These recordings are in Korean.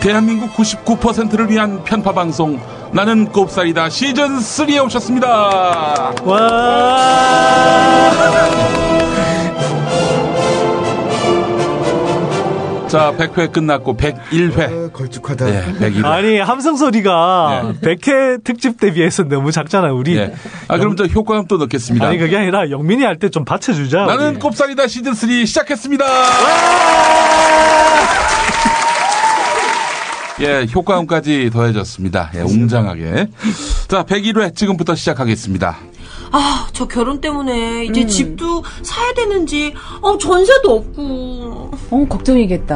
대한민국 99%를 위한 편파 방송 나는 꼽살이다 시즌 3에 오셨습니다. 와. 자, 100회 끝났고 101회. 아, 걸쭉하다. 예, 101회. 아니 함성 소리가 네. 100회 특집 대비해서 너무 작잖아요 우리. 예. 아, 그럼 저 효과음 또 넣겠습니다. 아니 그게 아니라 영민이 할 때 좀 받쳐주자. 나는 우리. 꼽살이다 시즌 3 시작했습니다. 예, 효과음까지 더해졌습니다. 예, 웅장하게. 자, 101회 지금부터 시작하겠습니다. 아, 저 결혼 때문에 음. 이제 집도 사야 되는지, 어, 전세도 없고. 어, 걱정이겠다.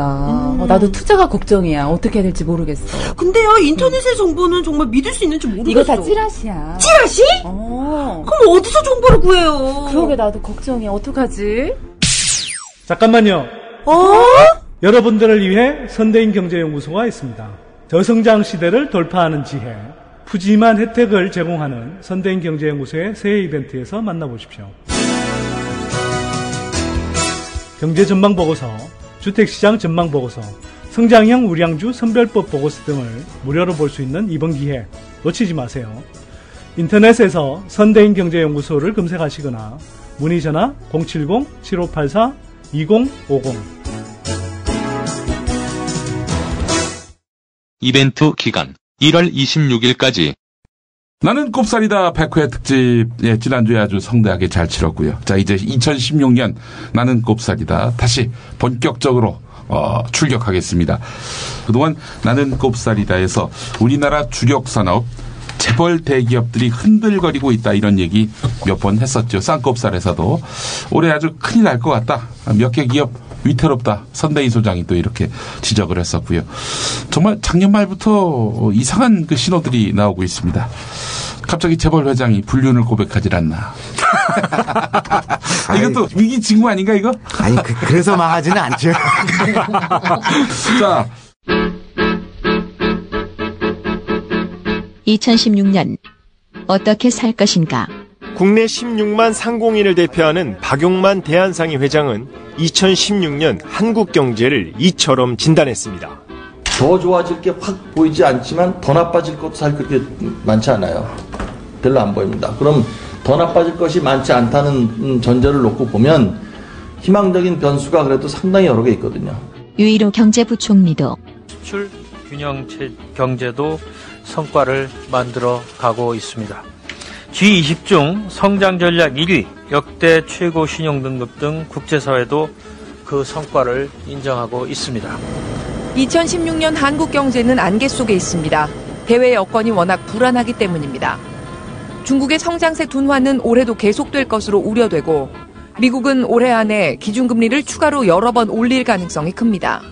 어, 나도 투자가 걱정이야. 어떻게 해야 될지 모르겠어. 근데요, 인터넷의 정보는 정말 믿을 수 있는지 모르겠어. 이거 다 찌라시야. 찌라시? 어. 그럼 어디서 정보를 구해요? 그러게 나도 걱정이야. 어떡하지? 잠깐만요. 어? 여러분들을 위해 선대인 경제연구소가 있습니다. 저성장 시대를 돌파하는 지혜, 푸짐한 혜택을 제공하는 선대인 경제연구소의 새해 이벤트에서 만나보십시오. 경제 전망 보고서, 주택시장 전망 보고서, 성장형 우량주 선별법 보고서 등을 무료로 볼 수 있는 이번 기회 놓치지 마세요. 인터넷에서 선대인 경제연구소를 검색하시거나 문의 전화 070-7584-2050 이벤트 기간 1월 26일까지 나는 꼽살이다 100회 특집 예, 지난주에 아주 성대하게 잘 치렀고요. 자 이제 2016년 나는 꼽살이다 다시 본격적으로 어, 출격하겠습니다. 그동안 나는 꼽살이다에서 우리나라 주력 산업 재벌 대기업들이 흔들거리고 있다 이런 얘기 몇 번 했었죠. 쌍꼽살에서도 올해 아주 큰일 날 것 같다. 몇 개 기업 위태롭다. 선대인 소장이 또 이렇게 지적을 했었고요. 정말 작년 말부터 이상한 그 신호들이 나오고 있습니다. 갑자기 재벌 회장이 불륜을 고백하질 않나. 이것도 위기 징후 아닌가 이거? 아니, 그, 그래서 망하지는 않죠. 자, 2016년 어떻게 살 것인가? 국내 16만 상공인을 대표하는 박용만 대한상의 회장은 2016년 한국 경제를 이처럼 진단했습니다. 더 좋아질 게 확 보이지 않지만 더 나빠질 것도 사실 그렇게 많지 않아요. 별로 안 보입니다. 그럼 더 나빠질 것이 많지 않다는 음, 전제를 놓고 보면 희망적인 변수가 그래도 상당히 여러 개 있거든요. 유일호 경제부총리도 수출 균형 체- 경제도 성과를 만들어 가고 있습니다. G20 중 성장 전략 1위, 역대 최고 신용 등급 등 국제사회도 그 성과를 인정하고 있습니다. 2016년 한국 경제는 안개 속에 있습니다. 대외 여건이 워낙 불안하기 때문입니다. 중국의 성장세 둔화는 올해도 계속될 것으로 우려되고 미국은 올해 안에 기준금리를 추가로 여러 번 올릴 가능성이 큽니다.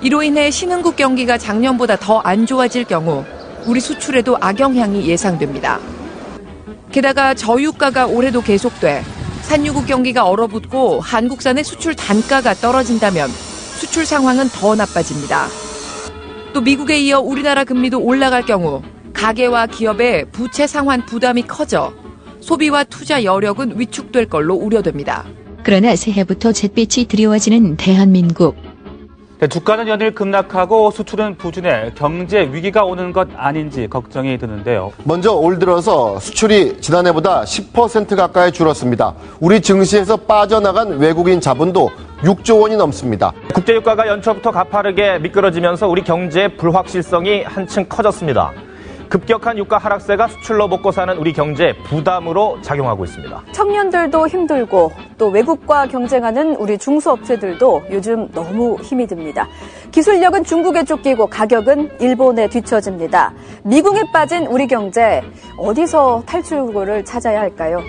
이로 인해 신흥국 경기가 작년보다 더 안 좋아질 경우 우리 수출에도 악영향이 예상됩니다. 게다가 저유가가 올해도 계속돼 산유국 경기가 얼어붙고 한국산의 수출 단가가 떨어진다면 수출 상황은 더 나빠집니다. 또 미국에 이어 우리나라 금리도 올라갈 경우 가계와 기업의 부채 상환 부담이 커져 소비와 투자 여력은 위축될 걸로 우려됩니다. 그러나 새해부터 잿빛이 드리워지는 대한민국. 네, 주가는 연일 급락하고 수출은 부진해 경제 위기가 오는 것 아닌지 걱정이 드는데요. 먼저 올 들어서 수출이 지난해보다 10% 가까이 줄었습니다. 우리 증시에서 빠져나간 외국인 자본도 6조 원이 넘습니다. 국제유가가 연초부터 가파르게 미끄러지면서 우리 경제의 불확실성이 한층 커졌습니다. 급격한 유가 하락세가 수출로 먹고 사는 우리 경제에 부담으로 작용하고 있습니다. 청년들도 힘들고 또 외국과 경쟁하는 우리 중소업체들도 요즘 너무 힘이 듭니다. 기술력은 중국에 쫓기고 가격은 일본에 뒤처집니다. 미궁에 빠진 우리 경제 어디서 탈출구를 찾아야 할까요?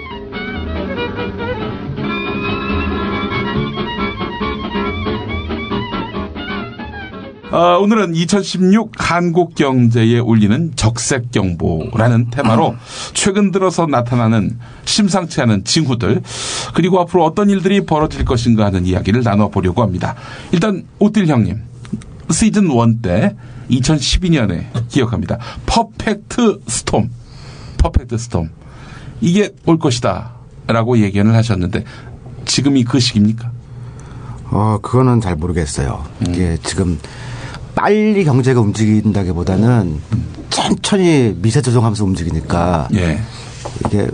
어, 오늘은 2016 한국 경제에 울리는 적색 경보라는 테마로 최근 들어서 나타나는 심상치 않은 징후들 그리고 앞으로 어떤 일들이 벌어질 것인가 하는 이야기를 나눠보려고 합니다. 일단 오딜 형님 시즌 1 때 2012년에 기억합니다. perfect storm perfect storm 이게 올 것이다라고 예견을 하셨는데 지금이 그 시기입니까? 어, 그거는 잘 모르겠어요. 이게 지금 빨리 경제가 움직인다기보다는 천천히 미세 조정하면서 움직이니까 예. 이게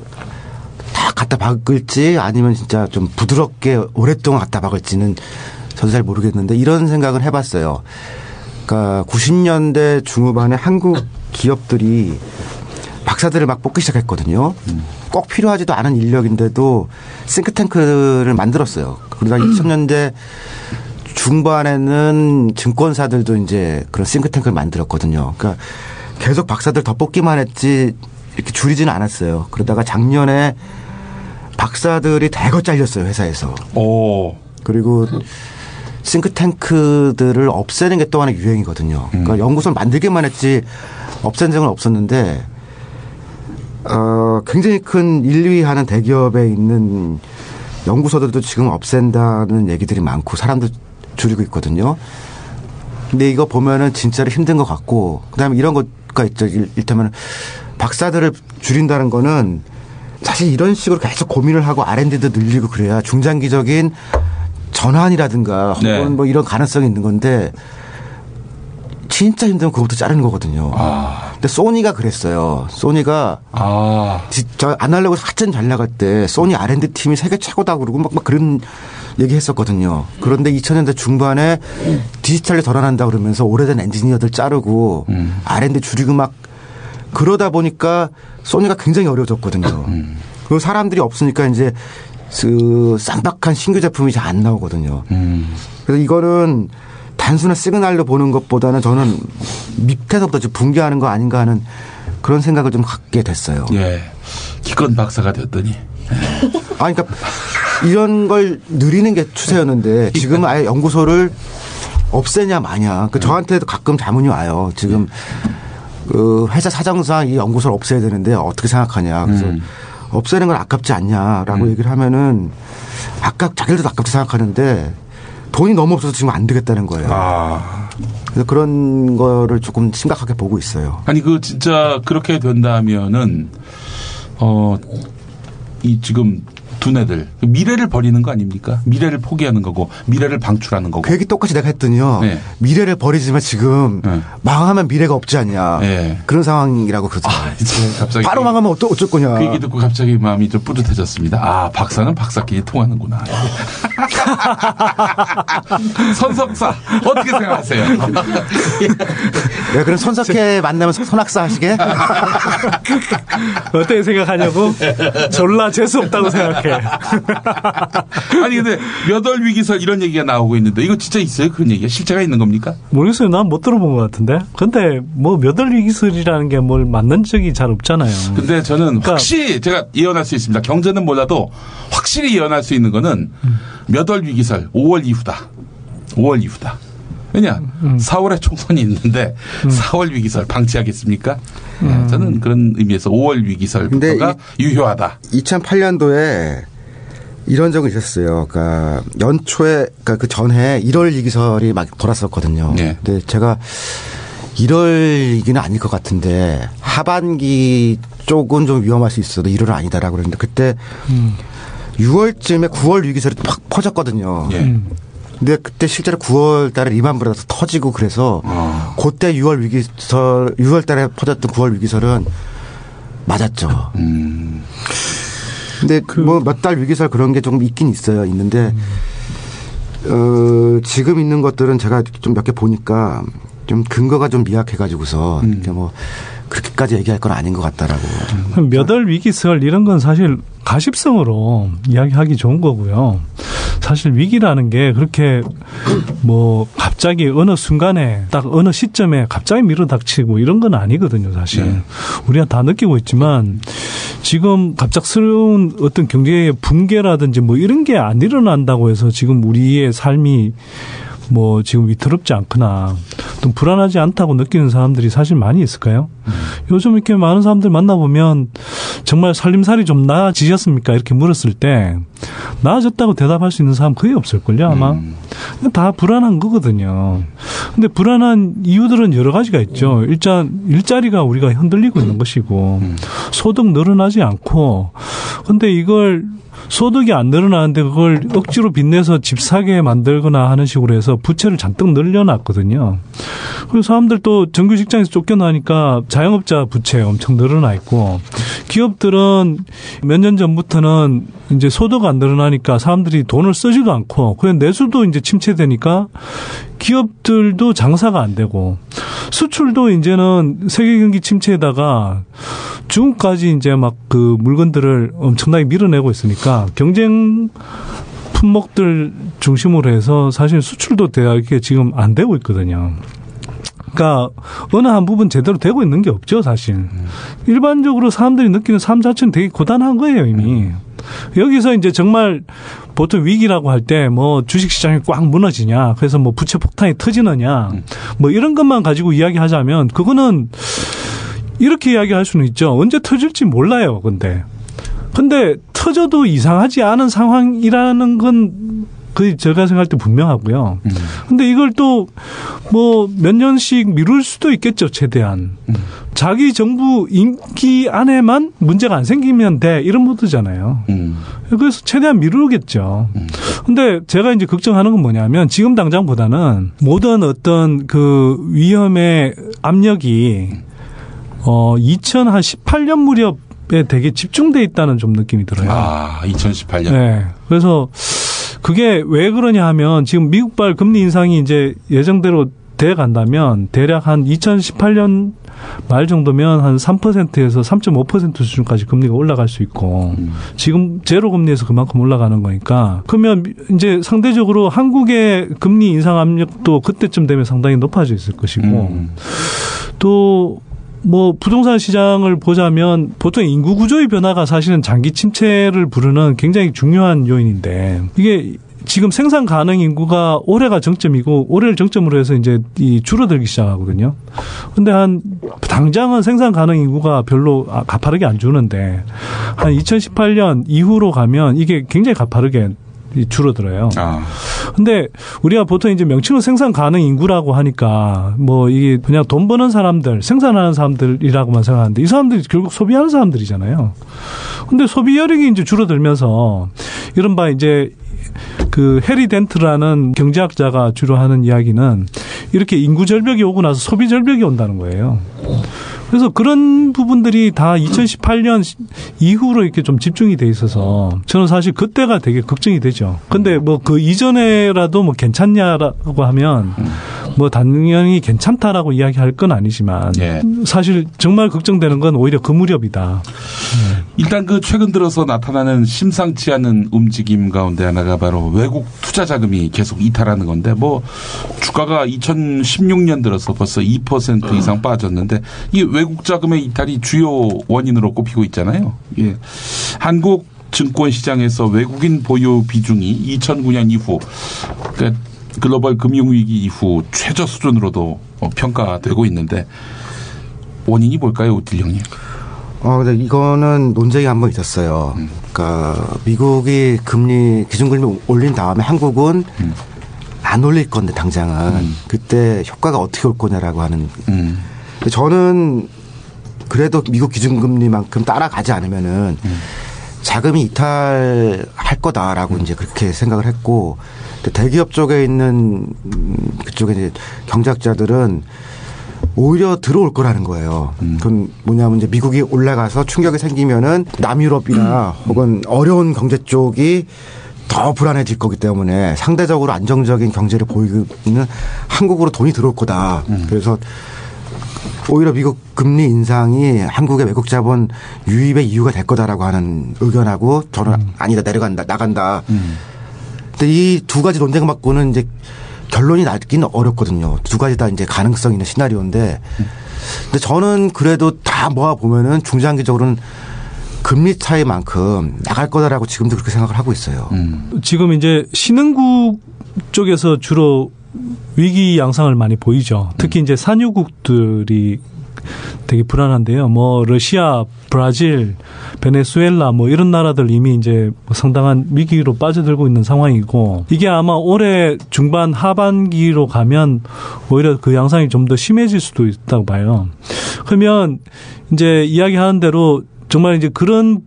다 갖다 박을지 아니면 진짜 좀 부드럽게 오랫동안 갖다 박을지는 저도 잘 모르겠는데 이런 생각을 해봤어요. 그러니까 90년대 중후반에 한국 기업들이 박사들을 막 뽑기 시작했거든요. 꼭 필요하지도 않은 인력인데도 싱크탱크를 만들었어요. 그러다 2000년대 중반에는 증권사들도 이제 그런 싱크탱크를 만들었거든요. 그러니까 계속 박사들 더 뽑기만 했지 이렇게 줄이지는 않았어요. 그러다가 작년에 박사들이 대거 잘렸어요 회사에서. 오. 그리고 싱크탱크들을 없애는 게 또 하나 유행이거든요. 그러니까 연구소를 만들기만 했지 없앤 적은 없었는데 어, 굉장히 큰 1, 2위 하는 대기업에 있는 연구소들도 지금 없앤다는 얘기들이 많고 사람도 줄이고 있거든요. 근데 이거 보면은 진짜로 힘든 것 같고 그다음에 이런 것가 있죠. 일- 일테면 박사들을 줄인다는 거는 사실 이런 식으로 계속 고민을 하고 R&D도 늘리고 그래야 중장기적인 전환이라든가 혹은 네. 뭐 이런 가능성이 있는 건데 진짜 힘들면 그것도 자르는 거거든요. 근데 소니가 그랬어요. 소니가 아. 저 아날로그 사전 잘 나갈 때 소니 R&D 팀이 세계 최고다 그러고 막, 막 그런 얘기 했었거든요. 그런데 2000년대 중반에 디지털로 전환한다 그러면서 오래된 엔지니어들 자르고 R&D 줄이고 막 그러다 보니까 소니가 굉장히 어려워졌거든요. 그리고 사람들이 없으니까 이제 그 쌈박한 신규 제품이 잘 안 나오거든요. 그래서 이거는 단순한 시그널로 보는 것보다는 저는 밑에서부터 좀 붕괴하는 거 아닌가 하는 그런 생각을 좀 갖게 됐어요. 예. 기껏 박사가 됐더니. 아, 그러니까 이런 걸 느리는 게 추세였는데 지금 아예 연구소를 없애냐 마냐. 그 저한테도 가끔 자문이 와요. 지금 그 회사 사정상 이 연구소를 없애야 되는데 어떻게 생각하냐. 그래서 없애는 건 아깝지 않냐라고 얘기를 하면은 아깝 자기들도 아깝게 생각하는데 돈이 너무 없어서 지금 안 되겠다는 거예요. 아. 그래서 그런 거를 조금 심각하게 보고 있어요. 아니 그 진짜 그렇게 된다면은 어 이 지금 두뇌들 미래를 버리는 거 아닙니까? 미래를 포기하는 거고 미래를 방출하는 거고. 그 얘기 똑같이 내가 했더니요. 네. 미래를 버리지만 지금 망하면 미래가 없지 않냐. 그런 상황이라고 그러더라고요. 이제 갑자기 바로 망하면 어쩌, 어쩔 거냐. 그 얘기 듣고 갑자기 마음이 좀 뿌듯해졌습니다. 아 박사는 박사끼리 통하는구나. 선석사 어떻게 생각하세요? 네, 그럼 손석회 만나면 손학사 하시게? 어떻게 생각하냐고? 졸라 재수 없다고 생각해. 아니 근데 몇 월 위기설 이런 얘기가 나오고 있는데 이거 진짜 있어요? 그런 얘기가 실제가 있는 겁니까? 모르겠어요. 난 못 들어본 것 같은데. 근데 뭐 몇 월 위기설이라는 게 뭘 맞는 적이 잘 없잖아요. 근데 저는 확실히 제가 예언할 수 있습니다. 경제는 몰라도 확실히 예언할 수 있는 거는 몇월 위기설 5월 이후다. 5월 이후다. 왜냐? 4월에 총선이 있는데 4월 위기설 방치하겠습니까? 네, 저는 그런 의미에서 5월 위기설부터가 유효하다. 2008년도에 이런 적이 있었어요. 그러니까 연초에 그러니까 그 전해 1월 위기설이 막 돌았었거든요. 근데 제가 1월 위기는 아닐 것 같은데 하반기 쪽은 좀 위험할 수 있어도 1월은 아니다라고 그랬는데 그때 6월쯤에 9월 위기설이 팍 퍼졌거든요. 근데 그때 실제로 9월 달에 리만 브라더스 터지고 그래서 그때 6월 위기설 6월 달에 퍼졌던 9월 위기설은 맞았죠. 근데 뭐몇 달 위기설 그런 게 조금 있긴 있어요. 있는데 어, 지금 있는 것들은 제가 좀 몇 개 보니까 좀 근거가 좀 미약해 가지고서 이렇게 뭐 그렇게까지 얘기할 건 아닌 것 같다라고. 몇월 위기설 이런 건 사실 가십성으로 이야기하기 좋은 거고요. 사실 위기라는 게 그렇게 뭐 갑자기 어느 순간에 딱 어느 시점에 갑자기 밀어닥치고 이런 건 아니거든요, 사실. 우리가 다 느끼고 있지만 지금 갑작스러운 어떤 경제의 붕괴라든지 뭐 이런 게 안 일어난다고 해서 지금 우리의 삶이 뭐 지금 위태롭지 않거나 좀 불안하지 않다고 느끼는 사람들이 사실 많이 있을까요? 요즘 이렇게 많은 사람들 만나보면 정말 살림살이 좀 나아지셨습니까? 이렇게 물었을 때 나아졌다고 대답할 수 있는 사람 거의 없을걸요, 아마. 다 불안한 거거든요. 근데 불안한 이유들은 여러 가지가 있죠. 일단 일자리가 우리가 흔들리고 있는 것이고 소득 늘어나지 않고 근데 이걸 소득이 안 늘어나는데 그걸 억지로 빚내서 집 사게 만들거나 하는 식으로 해서 부채를 잔뜩 늘려놨거든요. 그래서 사람들 또 정규 직장에서 쫓겨나니까 자영업자 부채 엄청 늘어나 있고 기업들은 몇 년 전부터는 이제 소득 안 늘어나니까 사람들이 돈을 쓰지도 않고 그냥 내수도 이제 침체되니까 기업들도 장사가 안 되고 수출도 이제는 세계 경기 침체에다가 중국까지 이제 막 그 물건들을 엄청나게 밀어내고 있으니까 경쟁 품목들 중심으로 해서 사실 수출도 대하게 지금 안 되고 있거든요. 그러니까 어느 한 부분 제대로 되고 있는 게 없죠, 사실. 일반적으로 사람들이 느끼는 삶 자체는 되게 고단한 거예요, 이미. 여기서 이제 정말 보통 위기라고 할 때 뭐 주식 시장이 꽉 무너지냐, 그래서 뭐 부채 폭탄이 터지느냐, 뭐 이런 것만 가지고 이야기하자면 그거는 이렇게 이야기할 수는 있죠. 언제 터질지 몰라요, 근데. 근데 터져도 이상하지 않은 상황이라는 건 그 제가 생각할 때 분명하고요. 근데 이걸 또 뭐 몇 년씩 미룰 수도 있겠죠, 최대한. 자기 정부 임기 안에만 문제가 안 생기면 돼 이런 모드잖아요. 그래서 최대한 미루겠죠. 근데 제가 이제 걱정하는 건 뭐냐면 지금 당장보다는 모든 어떤 그 위험의 압력이 어 2018년 무렵에 되게 집중돼 있다는 좀 느낌이 들어요. 아, 2018년. 네. 그래서 그게 왜 그러냐 하면 지금 미국발 금리 인상이 이제 예정대로 돼 간다면 대략 한 2018년 말 정도면 한 3%에서 3.5% 수준까지 금리가 올라갈 수 있고 지금 제로 금리에서 그만큼 올라가는 거니까 그러면 이제 상대적으로 한국의 금리 인상 압력도 그때쯤 되면 상당히 높아져 있을 것이고 또 뭐 부동산 시장을 보자면 보통 인구 구조의 변화가 사실은 장기 침체를 부르는 굉장히 중요한 요인인데 이게 지금 생산 가능 인구가 올해가 정점이고 올해를 정점으로 해서 이제 이 줄어들기 시작하거든요. 근데 한 당장은 생산 가능 인구가 별로 아, 가파르게 안 주는데 한 2018년 이후로 가면 이게 굉장히 가파르게 이 줄어들어요. 근데 우리가 보통 이제 명칭은 생산 가능 인구라고 하니까 뭐 이게 그냥 돈 버는 사람들, 생산하는 사람들이라고만 생각하는데 이 사람들이 결국 소비하는 사람들이잖아요. 근데 소비 여력이 이제 줄어들면서 이른바 이제 그 해리 덴트라는 경제학자가 주로 하는 이야기는 이렇게 인구 절벽이 오고 나서 소비 절벽이 온다는 거예요. 그래서 그런 부분들이 다 2018년 이후로 이렇게 좀 집중이 돼 있어서 저는 사실 그때가 되게 걱정이 되죠. 근데 뭐 그 이전에라도 뭐 괜찮냐라고 하면 뭐 당연히 괜찮다라고 이야기할 건 아니지만 사실 정말 걱정되는 건 오히려 그 무렵이다. 일단 그 최근 들어서 나타나는 심상치 않은 움직임 가운데 하나가 바로 외국 투자 자금이 계속 이탈하는 건데 뭐 주가가 2016년 들어서 벌써 2% 이상 빠졌는데 이 외국 자금의 이탈이 주요 원인으로 꼽히고 있잖아요. 예. 한국 증권 시장에서 외국인 보유 비중이 2009년 이후 그러니까 글로벌 금융 위기 이후 최저 수준으로도 어, 평가되고 있는데 원인이 뭘까요, 우딜 형님? 어, 근데 이거는 논쟁이 한 번 있었어요. 그러니까 미국이 금리 기준 금리 올린 다음에 한국은 안 올릴 건데 당장은 그때 효과가 어떻게 올 거냐라고 하는. 근데 저는 그래도 미국 기준금리만큼 따라가지 않으면은 자금이 이탈할 거다라고 이제 그렇게 생각을 했고 대기업 쪽에 있는 음, 그쪽에 이제 경제학자들은 오히려 들어올 거라는 거예요. 그건 뭐냐면 이제 미국이 올라가서 충격이 생기면은 남유럽이나 혹은 어려운 경제 쪽이 더 불안해질 거기 때문에 상대적으로 안정적인 경제를 보이고 있는 한국으로 돈이 들어올 거다. 그래서 오히려 미국 금리 인상이 한국의 외국 자본 유입의 이유가 될 거다라고 하는 의견하고 저는 아니다 내려간다 나간다. 근데 이 두 가지 논쟁 받고는 이제 결론이 나기는 어렵거든요. 두 가지 다 이제 가능성 있는 시나리오인데 근데 저는 그래도 다 모아 보면은 중장기적으로는 금리 차이만큼 나갈 거다라고 지금도 그렇게 생각을 하고 있어요. 지금 이제 신흥국 쪽에서 주로 위기 양상을 많이 보이죠. 특히 이제 산유국들이 되게 불안한데요. 뭐 러시아, 브라질, 베네수엘라 뭐 이런 나라들 이미 이제 뭐 상당한 위기로 빠져들고 있는 상황이고 이게 아마 올해 중반 하반기로 가면 오히려 그 양상이 좀 더 심해질 수도 있다고 봐요. 그러면 이제 이야기하는 대로 정말 이제 그런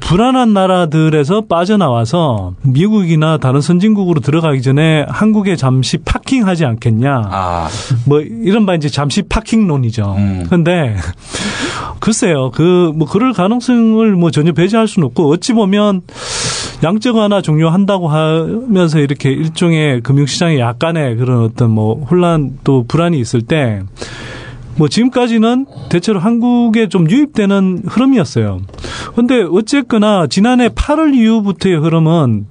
불안한 나라들에서 빠져나와서 미국이나 다른 선진국으로 들어가기 전에 한국에 잠시 파킹하지 않겠냐. 뭐 이런 바 이제 잠시 파킹론이죠. 그런데 글쎄요, 그 뭐 그럴 가능성을 뭐 전혀 배제할 수는 없고 어찌 보면 양적 완화 종료한다고 하면서 이렇게 일종의 금융시장에 약간의 그런 어떤 뭐 혼란 또 불안이 있을 때 뭐 지금까지는 대체로 한국에 좀 유입되는 흐름이었어요. 근데 어쨌거나 지난해 8월 이후부터의 흐름은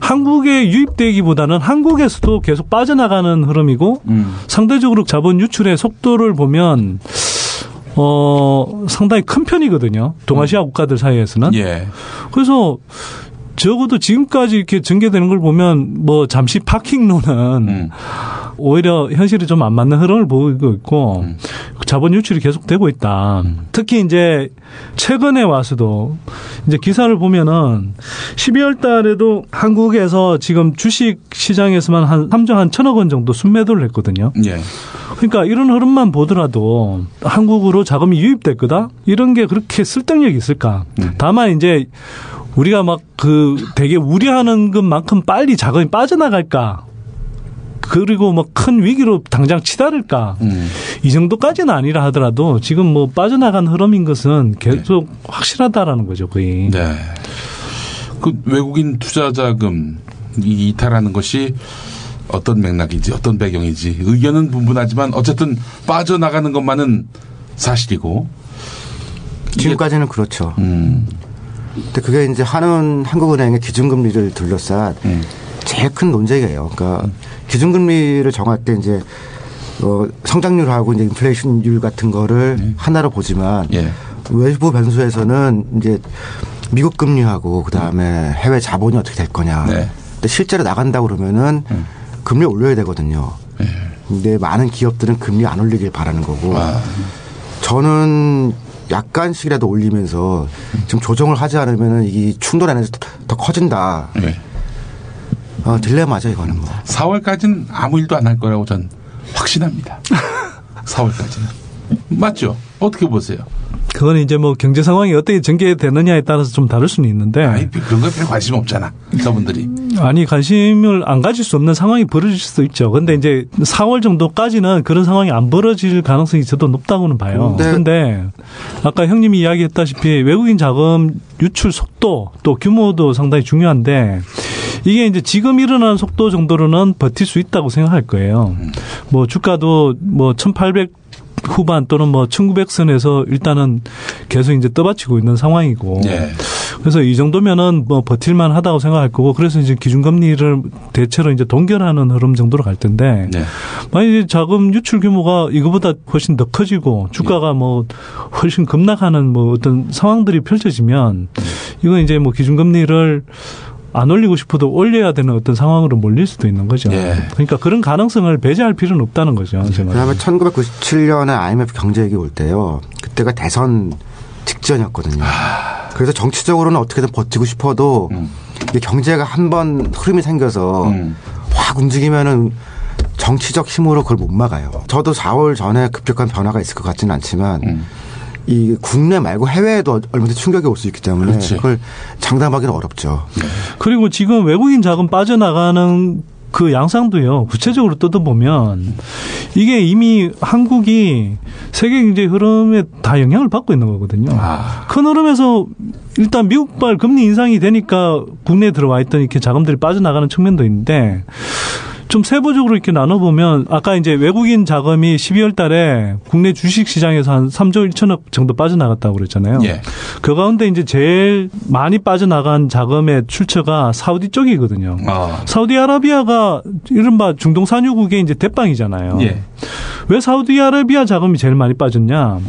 한국에 유입되기보다는 한국에서도 계속 빠져나가는 흐름이고 상대적으로 자본 유출의 속도를 보면 어 상당히 큰 편이거든요. 동아시아 국가들 사이에서는. 예. 그래서 적어도 지금까지 이렇게 전개되는 걸 보면 뭐 잠시 파킹론은 오히려 현실이 좀 안 맞는 흐름을 보이고 있고 자본 유출이 계속되고 있다. 특히 이제 최근에 와서도 이제 기사를 보면은 12월 달에도 한국에서 지금 주식 시장에서만 한 3조 한 천억 원 정도 순매도를 했거든요. 예. 그러니까 이런 흐름만 보더라도 한국으로 자금이 유입될 거다? 이런 게 그렇게 설득력이 있을까? 다만 이제 우리가 막 그 되게 우려하는 것만큼 빨리 자금이 빠져나갈까? 그리고 뭐 큰 위기로 당장 치달을까? 이 정도까지는 아니라 하더라도 지금 뭐 빠져나간 흐름인 것은 계속 확실하다라는 거죠, 거의. 네. 그 외국인 투자 자금 이 이탈하는 것이 어떤 맥락인지 어떤 배경인지 의견은 분분하지만 어쨌든 빠져나가는 것만은 사실이고 지금까지는 그렇죠. 음. 근데 그게 이제 한은 한국은행의 기준금리를 둘러싼 음. 제일 큰 논쟁이에요. 그러니까 기준금리를 정할 때 이제 어, 성장률하고 이제 인플레이션율 같은 거를 네. 하나로 보지만 예. 외부 변수에서는 이제 미국 금리하고 그다음에 해외 자본이 어떻게 될 거냐. 네. 근데 실제로 나간다 그러면은 음. 금리 올려야 되거든요. 예. 근데 많은 기업들은 금리 안 올리길 바라는 거고 아. 저는 약간씩이라도 올리면서 좀 조정을 하지 않으면은 이 충돌 안에서 더, 더 커진다. 예. 어, 딜레마죠 이거는 뭐. 4월까지는 아무 일도 안 할 거라고 전 확신합니다. 4월까지는. 맞죠? 어떻게 보세요? 그건 이제 뭐 경제 상황이 어떻게 전개되느냐에 따라서 좀 다를 수는 있는데 아니, 그런 거에 별 관심 없잖아. 저분들이. 아니 관심을 안 가질 수 없는 상황이 벌어질 수도 있죠. 근데 이제 4월 정도까지는 그런 상황이 안 벌어질 가능성이 저도 높다고는 봐요. 네. 근데 아까 형님이 이야기했다시피 외국인 자금 유출 속도 또 규모도 상당히 중요한데 이게 이제 지금 일어나는 속도 정도로는 버틸 수 있다고 생각할 거예요. 뭐 주가도 뭐 1800 후반 또는 뭐 1900선에서 일단은 계속 이제 떠받치고 있는 상황이고. 예. 그래서 이 정도면은 뭐 버틸만 하다고 생각할 거고 그래서 이제 기준금리를 대체로 이제 동결하는 흐름 정도로 갈 텐데 네. 만약에 자금 유출 규모가 이거보다 훨씬 더 커지고 주가가 뭐 훨씬 급락하는 뭐 어떤 상황들이 펼쳐지면 이건 이제 뭐 기준금리를 안 올리고 싶어도 올려야 되는 어떤 상황으로 몰릴 수도 있는 거죠. 예. 그러니까 그런 가능성을 배제할 필요는 없다는 거죠. 그다음에 1997년에 IMF 경제위기 올 때요. 그때가 대선 직전이었거든요. 그래서 정치적으로는 어떻게든 버티고 싶어도 이게 경제가 한 번 흐름이 생겨서 확 움직이면은 정치적 힘으로 그걸 못 막아요. 저도 4월 전에 급격한 변화가 있을 것 같지는 않지만 이 국내 말고 해외에도 얼마든지 충격이 올 수 있기 때문에 그렇지. 그걸 장담하기는 어렵죠. 그리고 지금 외국인 자금 빠져나가는 그 양상도요. 구체적으로 뜯어보면 이게 이미 한국이 세계 경제 흐름에 다 영향을 받고 있는 거거든요. 큰 흐름에서 일단 미국발 금리 인상이 되니까 국내에 들어와 있던 이렇게 자금들이 빠져나가는 측면도 있는데 좀 세부적으로 이렇게 나눠보면 아까 이제 외국인 자금이 12월 달에 국내 주식 시장에서 한 3조 1천억 정도 빠져나갔다고 그랬잖아요. 예. 그 가운데 이제 제일 많이 빠져나간 자금의 출처가 사우디 쪽이거든요. 아. 사우디아라비아가 이른바 중동 산유국의 이제 대빵이잖아요. 예. 왜 사우디아라비아 자금이 제일 많이 빠졌냐?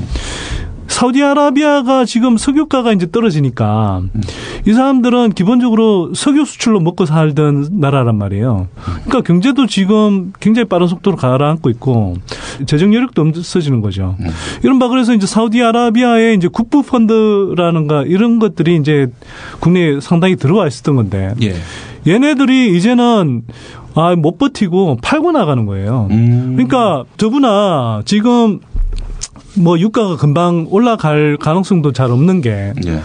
사우디아라비아가 지금 석유가가 이제 떨어지니까 음. 이 사람들은 기본적으로 석유 수출로 먹고 살던 나라란 말이에요. 그러니까 경제도 지금 굉장히 빠른 속도로 가라앉고 있고 재정 여력도 없어지는 거죠. 음. 이른바 그래서 이제 사우디아라비아의 이제 국부 펀드라는가 이런 것들이 이제 국내에 상당히 들어와 있었던 건데 예. 얘네들이 이제는 아, 못 버티고 팔고 나가는 거예요. 음. 그러니까 더구나 지금 뭐 유가가 금방 올라갈 가능성도 잘 없는 게 예.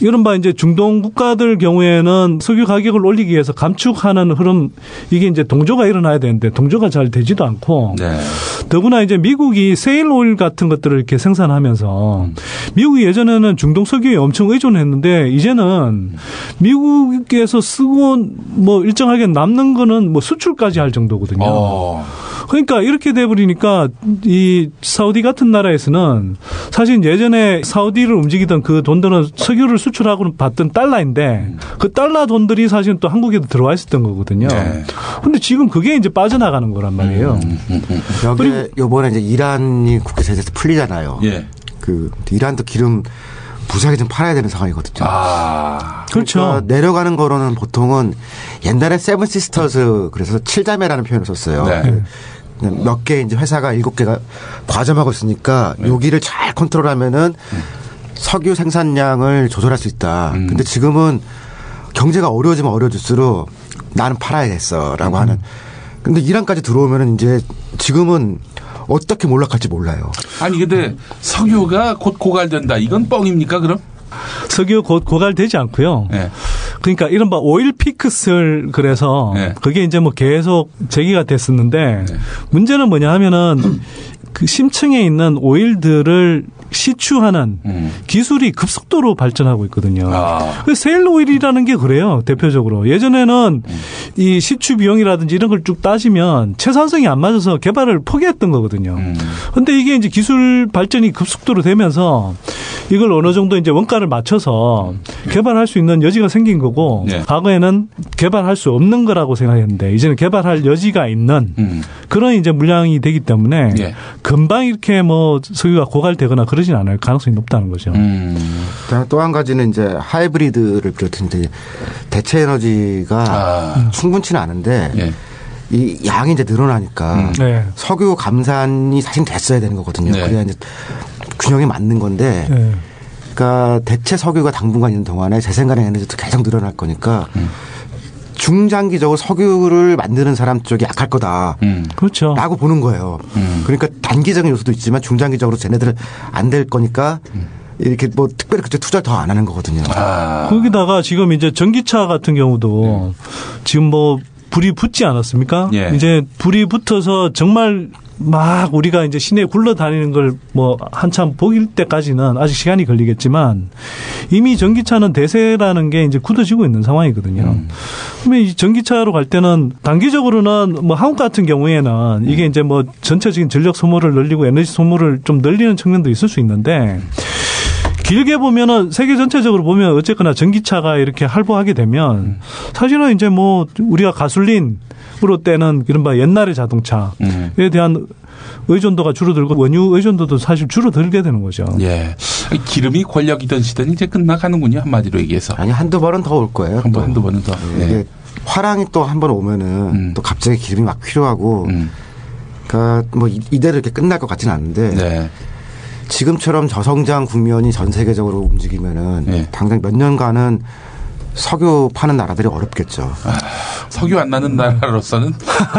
이른바 이제 중동 국가들 경우에는 석유 가격을 올리기 위해서 감축하는 흐름 이게 이제 동조가 일어나야 되는데 동조가 잘 되지도 않고 네. 더구나 이제 미국이 세일 오일 같은 것들을 이렇게 생산하면서 미국이 예전에는 중동 석유에 엄청 의존했는데 이제는 미국에서 쓰고 뭐 일정하게 남는 거는 뭐 수출까지 할 정도거든요. 어. 그러니까 이렇게 돼버리니까 이 사우디 같은 나라에서는 사실 예전에 사우디를 움직이던 그 돈들은 석유를 수출하고 받던 달러인데 그 달러 돈들이 사실은 또 한국에도 들어와 있었던 거거든요. 네. 근데 지금 그게 이제 빠져나가는 거란 말이에요. 여기 요번에 이제 이란이 국제 제재에서 풀리잖아요. 예. 그 이란도 기름 무지하게 좀 팔아야 되는 상황이거든요. 아. 그렇죠. 그러니까 내려가는 거로는 보통은 옛날에 seven sisters 그래서 칠자매라는 표현을 썼어요. 네. 몇개 이제 회사가 일곱 개가 과점하고 있으니까 여기를 잘 컨트롤하면은 석유 생산량을 조절할 수 있다. 근데 지금은 경제가 어려워지면 어려워질수록 나는 팔아야겠어라고 하는. 근데 이란까지 들어오면은 이제 지금은 어떻게 몰락할지 몰라요. 아니 근데 석유가 곧 고갈된다. 이건 뻥입니까 그럼? 석유 곧 고갈되지 않고요. 예. 그러니까 이른바 오일 피크스를 그래서 네. 그게 이제 뭐 계속 제기가 됐었는데 문제는 뭐냐 하면은 그 심층에 있는 오일들을 시추하는 기술이 급속도로 발전하고 있거든요. 그 세일 오일이라는 게 그래요. 대표적으로 예전에는 이 시추 비용이라든지 이런 걸 쭉 따지면 채산성이 안 맞아서 개발을 포기했던 거거든요. 근데 이게 이제 기술 발전이 급속도로 되면서 이걸 어느 정도 이제 원가를 맞춰서 개발할 수 있는 여지가 생긴 거고 네. 과거에는 개발할 수 없는 거라고 생각했는데 이제는 개발할 여지가 있는 그런 이제 물량이 되기 때문에 예. 금방 이렇게 뭐 석유가 고갈되거나 그 러진 않을 가능성이 높다는 거죠. 음. 또한 가지는 이제 하이브리드를 비롯한 이제 대체 에너지가 충분치는 않은데 이 양이 이제 늘어나니까 네. 석유 감산이 사실 됐어야 되는 거거든요. 네. 그래야 이제 균형이 맞는 건데 네. 그러니까 대체 석유가 당분간 있는 동안에 재생가능 에너지도 계속 늘어날 거니까 중장기적으로 석유를 만드는 사람 쪽이 약할 거다. 그렇죠. 라고 보는 거예요. 그러니까 단기적인 요소도 있지만 중장기적으로 쟤네들은 안 될 거니까 이렇게 뭐 특별히 그때 투자를 더 안 하는 거거든요. 거기다가 지금 이제 전기차 같은 경우도 지금 뭐 불이 붙지 않았습니까? 예. 이제 불이 붙어서 정말 막 우리가 이제 시내에 굴러다니는 걸 뭐 한참 보일 때까지는 아직 시간이 걸리겠지만 이미 전기차는 대세라는 게 이제 굳어지고 있는 상황이거든요. 그러면 이 전기차로 갈 때는 단기적으로는 뭐 한국 같은 경우에는 이게 이제 뭐 전체적인 전력 소모를 늘리고 에너지 소모를 좀 늘리는 측면도 있을 수 있는데 길게 보면은 세계 전체적으로 보면 어쨌거나 전기차가 이렇게 할보하게 되면 사실은 이제 뭐 우리가 가솔린 으로 떼는 이른바 옛날의 자동차에 대한 의존도가 줄어들고 원유 의존도도 사실 줄어들게 되는 거죠. 예. 기름이 권력이던 시대는 이제 끝나가는군요. 한마디로 얘기해서. 아니 한두 번은 더 올 거예요. 한 번, 한두 번은 더. 예. 이게 화랑이 또 한 번 오면은 음. 또 갑자기 기름이 막 필요하고 그러니까 뭐 이- 이대로 이렇게 끝날 것 같지는 않은데 네. 지금처럼 저성장 국면이 전 세계적으로 움직이면은 네. 당장 몇 년간은 석유 파는 나라들이 어렵겠죠. 석유 안 나는 나라로서는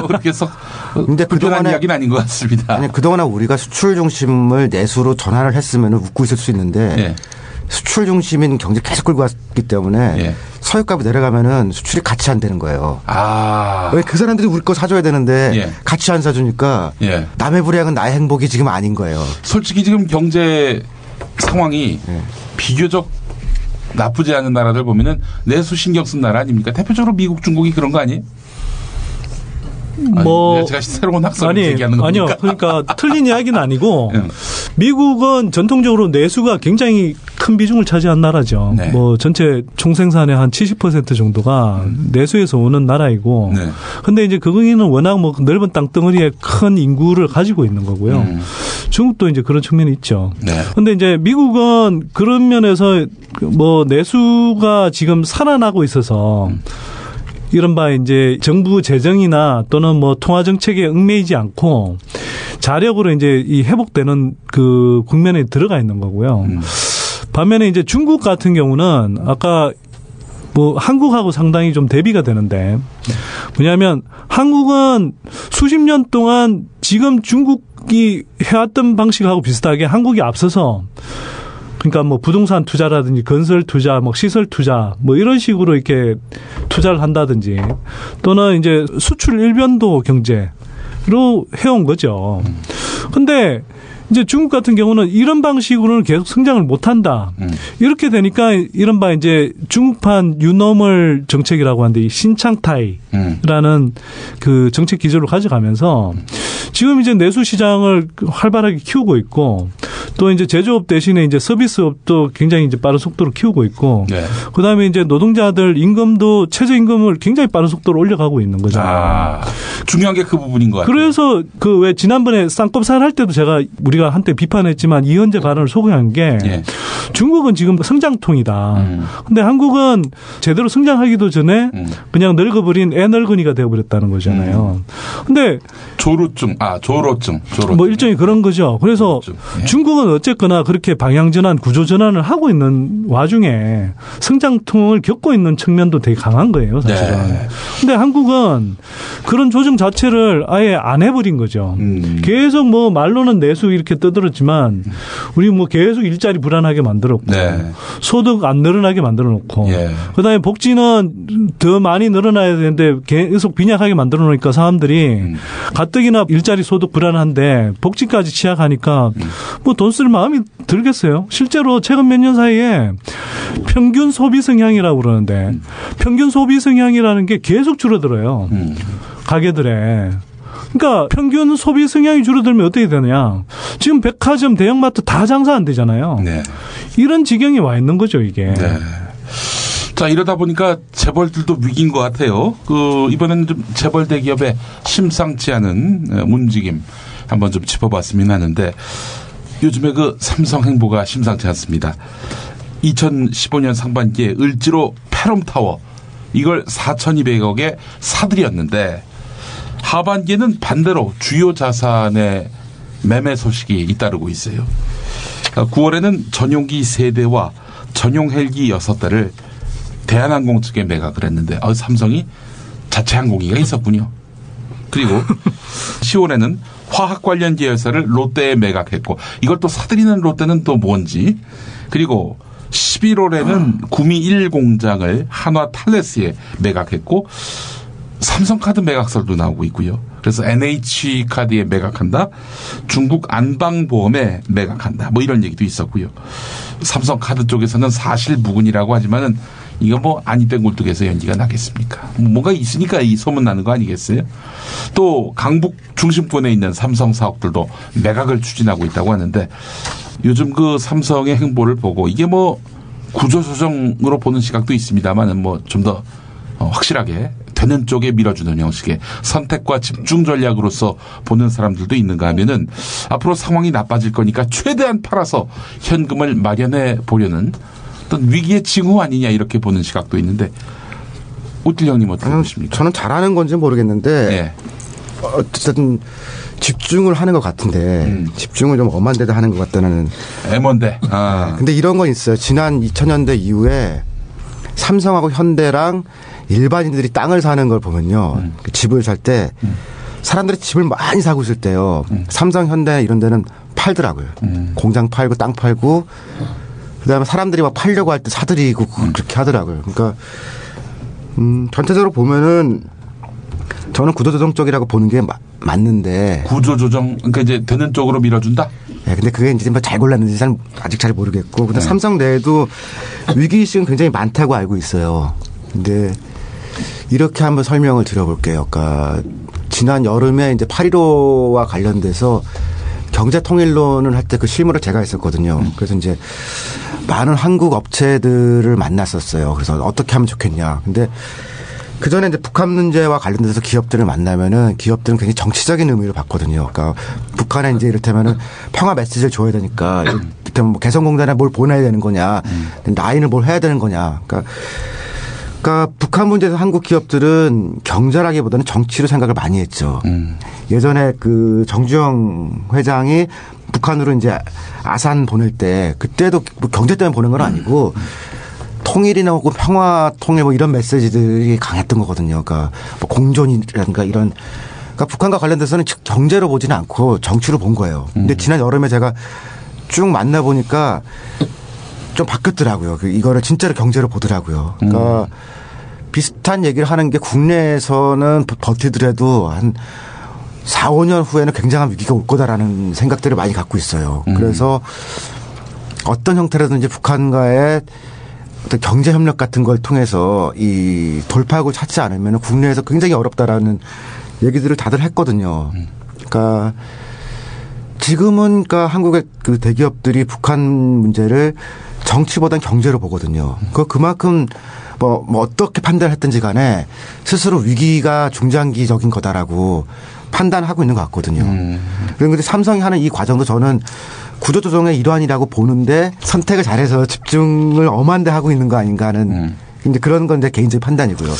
그렇게 썩 근데 불편한 그동안에- 이야기는 아닌 것 같습니다. 아니 그동안에 우리가 수출 중심을 내수로 전환을 했으면 웃고 있을 수 있는데 예. 수출 중심인 경제 계속 끌고 왔기 때문에 예. 서유값이 내려가면은 수출이 같이 안 되는 거예요. 아. 왜 그 사람들이 우리 거 사줘야 되는데 예. 같이 안 사주니까 예. 남의 불행은 나의 행복이 지금 아닌 거예요. 솔직히 지금 경제 상황이 예. 비교적 나쁘지 않은 나라들 보면은 내수 신경 쓴 나라 아닙니까? 대표적으로 미국, 중국이 그런 거 아니에요? 뭐 아니, 제가 새로운 학설을 아니 제기하는 겁니까? 아니요 그러니까 틀린 이야기는 아니고 예. 미국은 전통적으로 내수가 굉장히 큰 비중을 차지한 나라죠. 네. 뭐 전체 총생산의 한 70% 정도가 내수에서 오는 나라이고. 네. 근데 이제 거기는 워낙 뭐 넓은 땅덩어리에 큰 인구를 가지고 있는 거고요. 음. 중국도 이제 그런 측면이 있죠. 네. 근데 이제 미국은 그런 면에서 뭐 내수가 지금 살아나고 있어서 이른바 이제 정부 재정이나 또는 뭐 통화 정책에 얽매이지 않고 자력으로 이제 이 회복되는 그 국면에 들어가 있는 거고요. 반면에 이제 중국 같은 경우는 아까 뭐 한국하고 상당히 좀 대비가 되는데 뭐냐면 한국은 수십 년 동안 지금 중국이 해왔던 방식하고 비슷하게 한국이 앞서서 그러니까 뭐 부동산 투자라든지 건설 투자, 뭐 시설 투자, 뭐 이런 식으로 이렇게 투자를 한다든지 또는 이제 수출 일변도 경제로 해온 거죠. 근데 이제 중국 같은 경우는 이런 방식으로는 계속 성장을 못 한다. 이렇게 되니까 이른바 이제 중국판 유노멀 정책이라고 하는데 이 신창타이 라는 그 정책 기조를 가져가면서 지금 이제 내수 시장을 활발하게 키우고 있고 또 이제 제조업 대신에 이제 서비스업도 굉장히 이제 빠른 속도로 키우고 있고 네. 그다음에 이제 노동자들 임금도 최저 임금을 굉장히 빠른 속도로 올려가고 있는 거죠. 아, 중요한 게 그 부분인 것 같아요. 그래서 그 왜 지난번에 쌍꺼살 할 때도 제가 우리가 한때 비판했지만 이현재 발언을 소개한 게 예. 중국은 지금 성장통이다. 음. 근데 한국은 제대로 성장하기도 전에 그냥 늙어버린 애 늙은이가 되어버렸다는 거잖아요. 근데 조루증, 아 조로증, 조로. 뭐 일종의 그런 거죠. 그래서 예. 중국은 어쨌거나 그렇게 방향 전환, 구조 전환을 하고 있는 와중에 성장통을 겪고 있는 측면도 되게 강한 거예요, 사실은. 네. 근데 한국은 그런 조정 자체를 아예 안 해버린 거죠. 음. 계속 뭐 말로는 내수 이렇게 떠들었지만 우리 뭐 계속 일자리 불안하게 만들었고 네. 소득 안 늘어나게 만들어 놓고 예. 그다음에 복지는 더 많이 늘어나야 되는데 계속 빈약하게 만들어 놓으니까 사람들이 음. 가뜩이나 일자리 소득 불안한데 복지까지 취약하니까 음. 뭐돈 쓸 마음이 들겠어요. 실제로 최근 몇 년 사이에 평균 소비 성향이라고 그러는데 음. 평균 소비 성향이라는 게 계속 줄어들어요. 가게들에. 그러니까 평균 소비 성향이 줄어들면 어떻게 되느냐. 지금 백화점, 대형마트 다 장사 안 되잖아요. 네. 이런 지경에 와 있는 거죠, 이게. 자 이러다 보니까 재벌들도 위기인 것 같아요. 그 이번에는 좀 재벌 대기업의 심상치 않은 어, 움직임 한번 좀 짚어봤으면 하는데 요즘에 그 삼성 행보가 심상치 않습니다. 2015년 상반기에 을지로 페롬타워 이걸 4,200억에 사들였는데 하반기에는 반대로 주요 자산의 매매 소식이 잇따르고 있어요. 9월에는 전용기 세대와 전용 헬기 6대를 대한항공 측에 매각을 했는데 어, 삼성이 자체 항공기가 있었군요. 그리고 10월에는 화학 관련 계열사를 롯데에 매각했고 이걸 또 사들이는 롯데는 또 뭔지 그리고 11월에는 구미 1 공장을 한화 탈레스에 매각했고 삼성카드 매각설도 나오고 있고요. 그래서 NH 카드에 매각한다. 중국 안방보험에 매각한다. 뭐 이런 얘기도 있었고요. 삼성카드 쪽에서는 사실 무근이라고 하지만은 이거 뭐 아니된 굴뚝에서 연기가 나겠습니까? 뭐 뭔가 있으니까 이 소문 나는 거 아니겠어요? 또 강북 중심권에 있는 삼성 사업들도 매각을 추진하고 있다고 하는데 요즘 그 삼성의 행보를 보고 이게 뭐 구조조정으로 보는 시각도 있습니다만은 뭐 좀 더 확실하게 되는 쪽에 밀어주는 형식의 선택과 집중 전략으로서 보는 사람들도 있는가 하면은 앞으로 상황이 나빠질 거니까 최대한 팔아서 현금을 마련해 보려는 어떤 위기의 징후 아니냐 이렇게 보는 시각도 있는데 오til 형님 어떻게 보십니까? 저는 잘하는 건지 모르겠는데 네. 어쨌든 집중을 하는 것 같은데 집중을 좀 엄한 데다 하는 것 같다는 애먼데. 아. 근데 이런 건 있어요. 지난 2000년대 이후에 삼성하고 현대랑 일반인들이 땅을 사는 걸 보면요. 음. 그 집을 살때 사람들이 집을 많이 사고 있을 때요. 음. 삼성, 현대 이런 데는 팔더라고요. 공장 팔고 땅 팔고 그다음에 사람들이 막 팔려고 할 때 사들이고 음. 그렇게 하더라고요. 그러니까 음, 전체적으로 보면은 저는 구조조정 쪽이라고 보는 게 마- 맞는데 구조조정 그러니까 이제 되는 쪽으로 밀어준다. 네, 근데 그게 이제 뭐잘 골랐는지 잘 아직 잘 모르겠고 근데 네. 삼성 내에도 위기 의식은 굉장히 많다고 알고 있어요. 근데 이렇게 한번 설명을 드려볼게요. 그러니까 지난 여름에 이제 8.15와 관련돼서 경제 통일론을 할 때 그 실무를 제가 했었거든요. 그래서 이제 많은 한국 업체들을 만났었어요. 그래서 어떻게 하면 좋겠냐. 근데 그 전에 이제 북한 문제와 관련돼서 기업들을 만나면은 기업들은 굉장히 정치적인 의미로 봤거든요. 그러니까 북한에 이제 이를테면은 평화 메시지를 줘야 되니까 이를테면 뭐 개성공단에 뭘 보내야 되는 거냐, 라인을 뭘 해야 되는 거냐. 그러니까 그러니까 북한 문제에서 한국 기업들은 경제라기보다는 정치로 생각을 많이 했죠. 예전에 그 정주영 회장이 북한으로 이제 아산 보낼 때 그때도 뭐 경제 때문에 보낸 건 아니고 통일이나 혹은 평화 통일 뭐 이런 메시지들이 강했던 거거든요. 그러니까 뭐 공존이라든가 이런 그러니까 북한과 관련돼서는 즉 경제로 보지는 않고 정치로 본 거예요. 근데 지난 여름에 제가 쭉 만나 보니까 좀 바뀌었더라고요. 그 이거를 진짜로 경제로 보더라고요. 그러니까 비슷한 얘기를 하는 게 국내에서는 버- 버티더라도 한 4, 5년 후에는 굉장한 위기가 올 거다라는 생각들을 많이 갖고 있어요. 그래서 어떤 형태라든지 북한과의 어떤 경제 협력 같은 걸 통해서 이 돌파구를 찾지 않으면 국내에서 굉장히 어렵다라는 얘기들을 다들 했거든요. 그러니까 지금은 그러니까 한국의 그 대기업들이 북한 문제를 정치보단 경제로 보거든요. 그 그만큼 뭐, 뭐 어떻게 판단했든지 간에 스스로 위기가 중장기적인 거다라고 판단하고 있는 것 같거든요. 그런데 삼성이 하는 이 과정도 저는 구조조정의 일환이라고 보는데 선택을 잘해서 집중을 엄한데 하고 있는 거 아닌가 하는 이제 그런 건제 개인적인 판단이고요.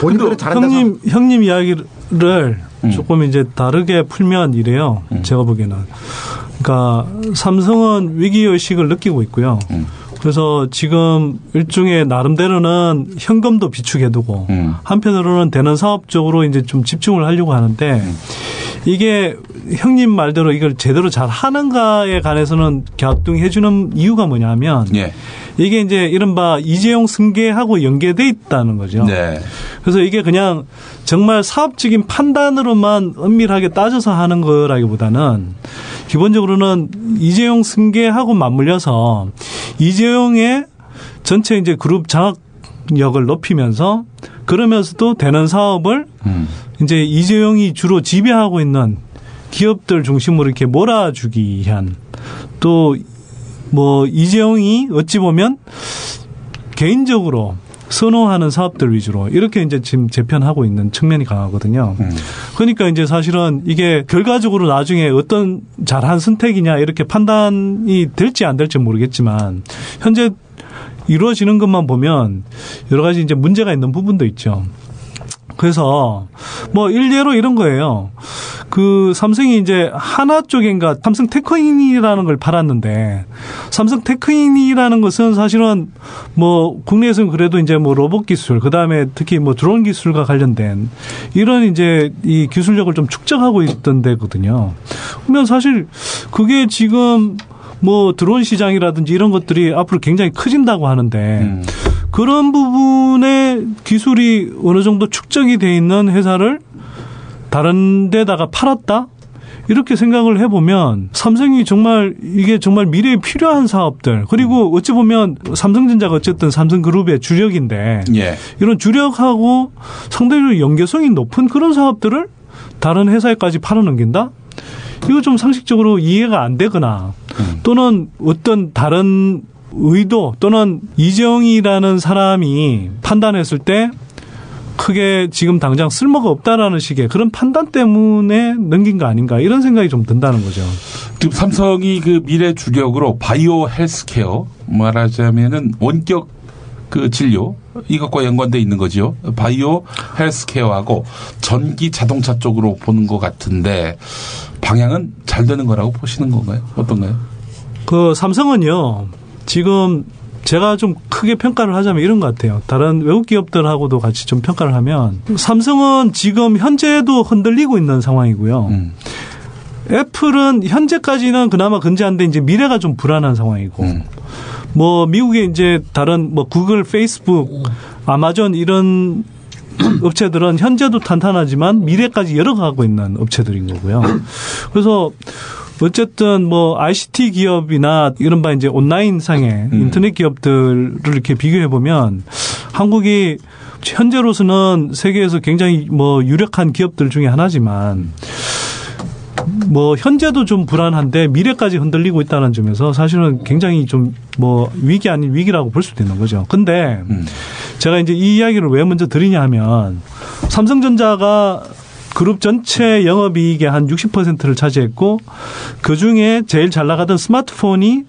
본인들은 잘한다. 형님 형님 이야기를 조금 이제 다르게 풀면 이래요. 제가 보기에는. 그러니까 삼성은 위기 의식을 느끼고 있고요. 그래서 지금 일종의 나름대로는 현금도 비축해두고 한편으로는 되는 사업 적으로 이제 좀 집중을 하려고 하는데 이게 형님 말대로 이걸 제대로 잘 하는가에 관해서는 갸뚱해 주는 이유가 뭐냐면 예. 이게 이제 이른바 이재용 승계하고 연계돼 있다는 거죠. 네. 그래서 이게 그냥 정말 사업적인 판단으로만 은밀하게 따져서 하는 거라기보다는 기본적으로는 이재용 승계하고 맞물려서 이재용의 전체 이제 그룹 장악력을 높이면서 그러면서도 되는 사업을 이제 이재용이 주로 지배하고 있는 기업들 중심으로 이렇게 몰아주기 위한 또 뭐 이재용이 어찌 보면 개인적으로 선호하는 사업들 위주로 이렇게 이제 지금 재편하고 있는 측면이 강하거든요. 그러니까 이제 사실은 이게 결과적으로 나중에 어떤 잘한 선택이냐 이렇게 판단이 될지 안 될지 모르겠지만 현재 이루어지는 것만 보면 여러 가지 이제 문제가 있는 부분도 있죠. 그래서 뭐 일례로 이런 거예요. 그 삼성이 이제 한화 쪽인가 삼성 테크윈이라는 걸 팔았는데 삼성 테크윈이라는 것은 사실은 뭐 국내에서는 그래도 이제 뭐 로봇 기술 그다음에 특히 뭐 드론 기술과 관련된 이런 이제 이 기술력을 좀 축적하고 있던 데거든요. 그러면 사실 그게 지금 뭐 드론 시장이라든지 이런 것들이 앞으로 굉장히 커진다고 하는데 그런 부분의 기술이 어느 정도 축적이 돼 있는 회사를 다른 데다가 팔았다? 이렇게 생각을 해보면 삼성이 정말 이게 정말 미래에 필요한 사업들 그리고 어찌 보면 삼성전자가 어쨌든 삼성그룹의 주력인데 예. 이런 주력하고 상대적으로 연계성이 높은 그런 사업들을 다른 회사에까지 팔아넘긴다? 이거 좀 상식적으로 이해가 안 되거나 또는 어떤 다른 의도 또는 이정이라는 사람이 판단했을 때 크게 지금 당장 쓸모가 없다라는 식의 그런 판단 때문에 넘긴 거 아닌가 이런 생각이 좀 든다는 거죠. 지금 삼성이 그 미래 주력으로 바이오 헬스케어 말하자면은 원격 그 진료 이것과 연관돼 있는 거죠. 바이오 헬스케어하고 전기 자동차 쪽으로 보는 것 같은데 방향은 잘 되는 거라고 보시는 건가요? 어떤가요? 그 삼성은요 지금 제가 좀 크게 평가를 하자면 이런 것 같아요. 다른 외국 기업들하고도 같이 좀 평가를 하면 삼성은 지금 현재도 흔들리고 있는 상황이고요. 애플은 현재까지는 그나마 근제한데 이제 미래가 좀 불안한 상황이고 뭐 미국의 이제 다른 뭐 구글, 페이스북, 아마존 이런 업체들은 현재도 탄탄하지만 미래까지 열어가고 있는 업체들인 거고요. 그래서 어쨌든 뭐 ICT 기업이나 이른바 이제 온라인 상의 인터넷 기업들을 이렇게 비교해 보면 한국이 현재로서는 세계에서 굉장히 뭐 유력한 기업들 중에 하나지만 뭐 현재도 좀 불안한데 미래까지 흔들리고 있다는 점에서 사실은 굉장히 좀 뭐 위기 아닌 위기라고 볼 수도 있는 거죠. 근데 제가 이제 이 이야기를 왜 먼저 드리냐 하면 삼성전자가 그룹 전체 영업이익의 한 60%를 차지했고 그 중에 제일 잘 나가던 스마트폰이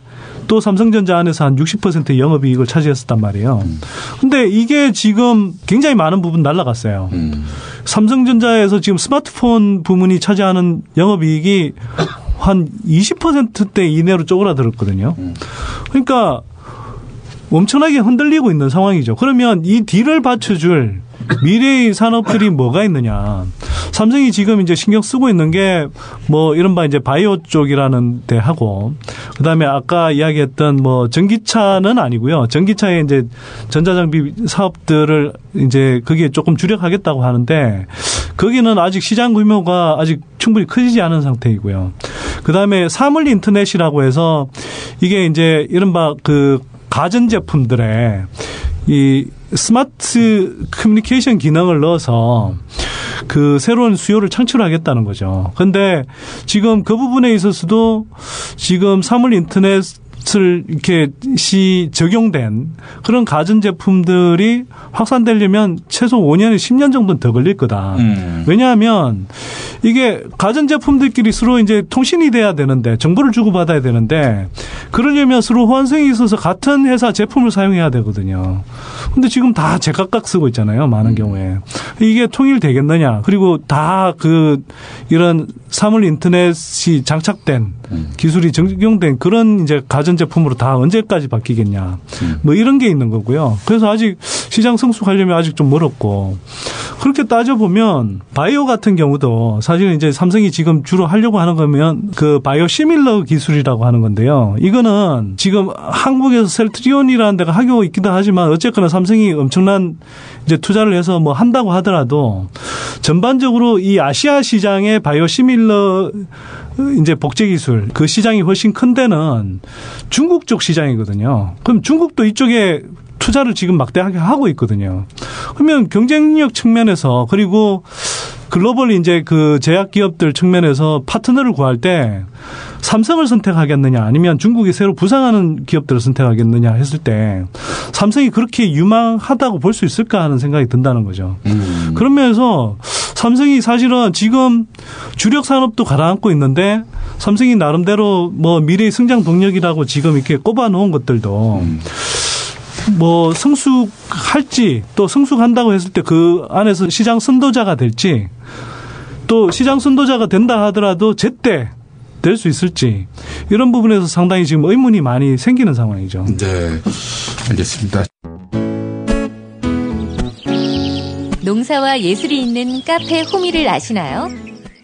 또 삼성전자 안에서 한 60% 영업이익을 차지했었단 말이에요. 근데 이게 지금 굉장히 많은 부분 날라갔어요. 삼성전자에서 지금 스마트폰 부문이 차지하는 영업이익이 한 20%대 이내로 쪼그라들었거든요. 그러니까 엄청나게 흔들리고 있는 상황이죠. 그러면 이 뒤를 받쳐줄 미래의 산업들이 뭐가 있느냐. 삼성이 지금 이제 신경 쓰고 있는 게 뭐 이른바 이제 바이오 쪽이라는 데 하고 그다음에 아까 이야기했던 뭐 전기차는 아니고요. 전기차에 이제 전자장비 사업들을 이제 거기에 조금 주력하겠다고 하는데 거기는 아직 시장 규모가 아직 충분히 커지지 않은 상태이고요. 그다음에 사물 인터넷이라고 해서 이게 이제 이른바 그 가전 제품들에 이 스마트 커뮤니케이션 기능을 넣어서 그 새로운 수요를 창출하겠다는 거죠. 근데 지금 그 부분에 있어서도 지금 사물 인터넷 을 이렇게 시 적용된 그런 가전 제품들이 확산되려면 최소 5년에 10년 정도는 더 걸릴 거다. 왜냐하면 이게 가전 제품들끼리 서로 이제 통신이 돼야 되는데 정보를 주고 받아야 되는데 그러려면 서로 호환성이 있어서 같은 회사 제품을 사용해야 되거든요. 근데 지금 다 제각각 쓰고 있잖아요. 많은 경우에. 이게 통일되겠느냐. 그리고 다 그 이런 사물 인터넷이 장착된 기술이 적용된 그런 이제 가전 제품으로 다 언제까지 바뀌겠냐. 뭐 이런 게 있는 거고요. 그래서 아직 시장 성숙하려면 아직 좀 멀었고 그렇게 따져보면 바이오 같은 경우도 사실은 이제 삼성이 지금 주로 하려고 하는 거면 그 바이오 시밀러 기술이라고 하는 건데요. 이거는 지금 한국에서 셀트리온이라는 데가 하고 있기도 하지만 어쨌거나 삼성이 엄청난 이제 투자를 해서 뭐 한다고 하더라도 전반적으로 이 아시아 시장의 바이오 시밀러 이제 복제 기술 그 시장이 훨씬 큰 데는 중국 쪽 시장이거든요. 그럼 중국도 이쪽에 투자를 지금 막대하게 하고 있거든요. 그러면 경쟁력 측면에서 그리고 글로벌 이제 그 제약 기업들 측면에서 파트너를 구할 때 삼성을 선택하겠느냐 아니면 중국이 새로 부상하는 기업들을 선택하겠느냐 했을 때 삼성이 그렇게 유망하다고 볼 수 있을까 하는 생각이 든다는 거죠. 그런 면에서 삼성이 사실은 지금 주력 산업도 가라앉고 있는데 삼성이 나름대로 뭐 미래의 성장 동력이라고 지금 이렇게 꼽아 놓은 것들도 뭐 성숙할지 또 성숙한다고 했을 때 그 안에서 시장 선도자가 될지 또 시장 선도자가 된다 하더라도 제때 될 수 있을지 이런 부분에서 상당히 지금 의문이 많이 생기는 상황이죠. 네, 알겠습니다. 농사와 예술이 있는 카페 호미를 아시나요?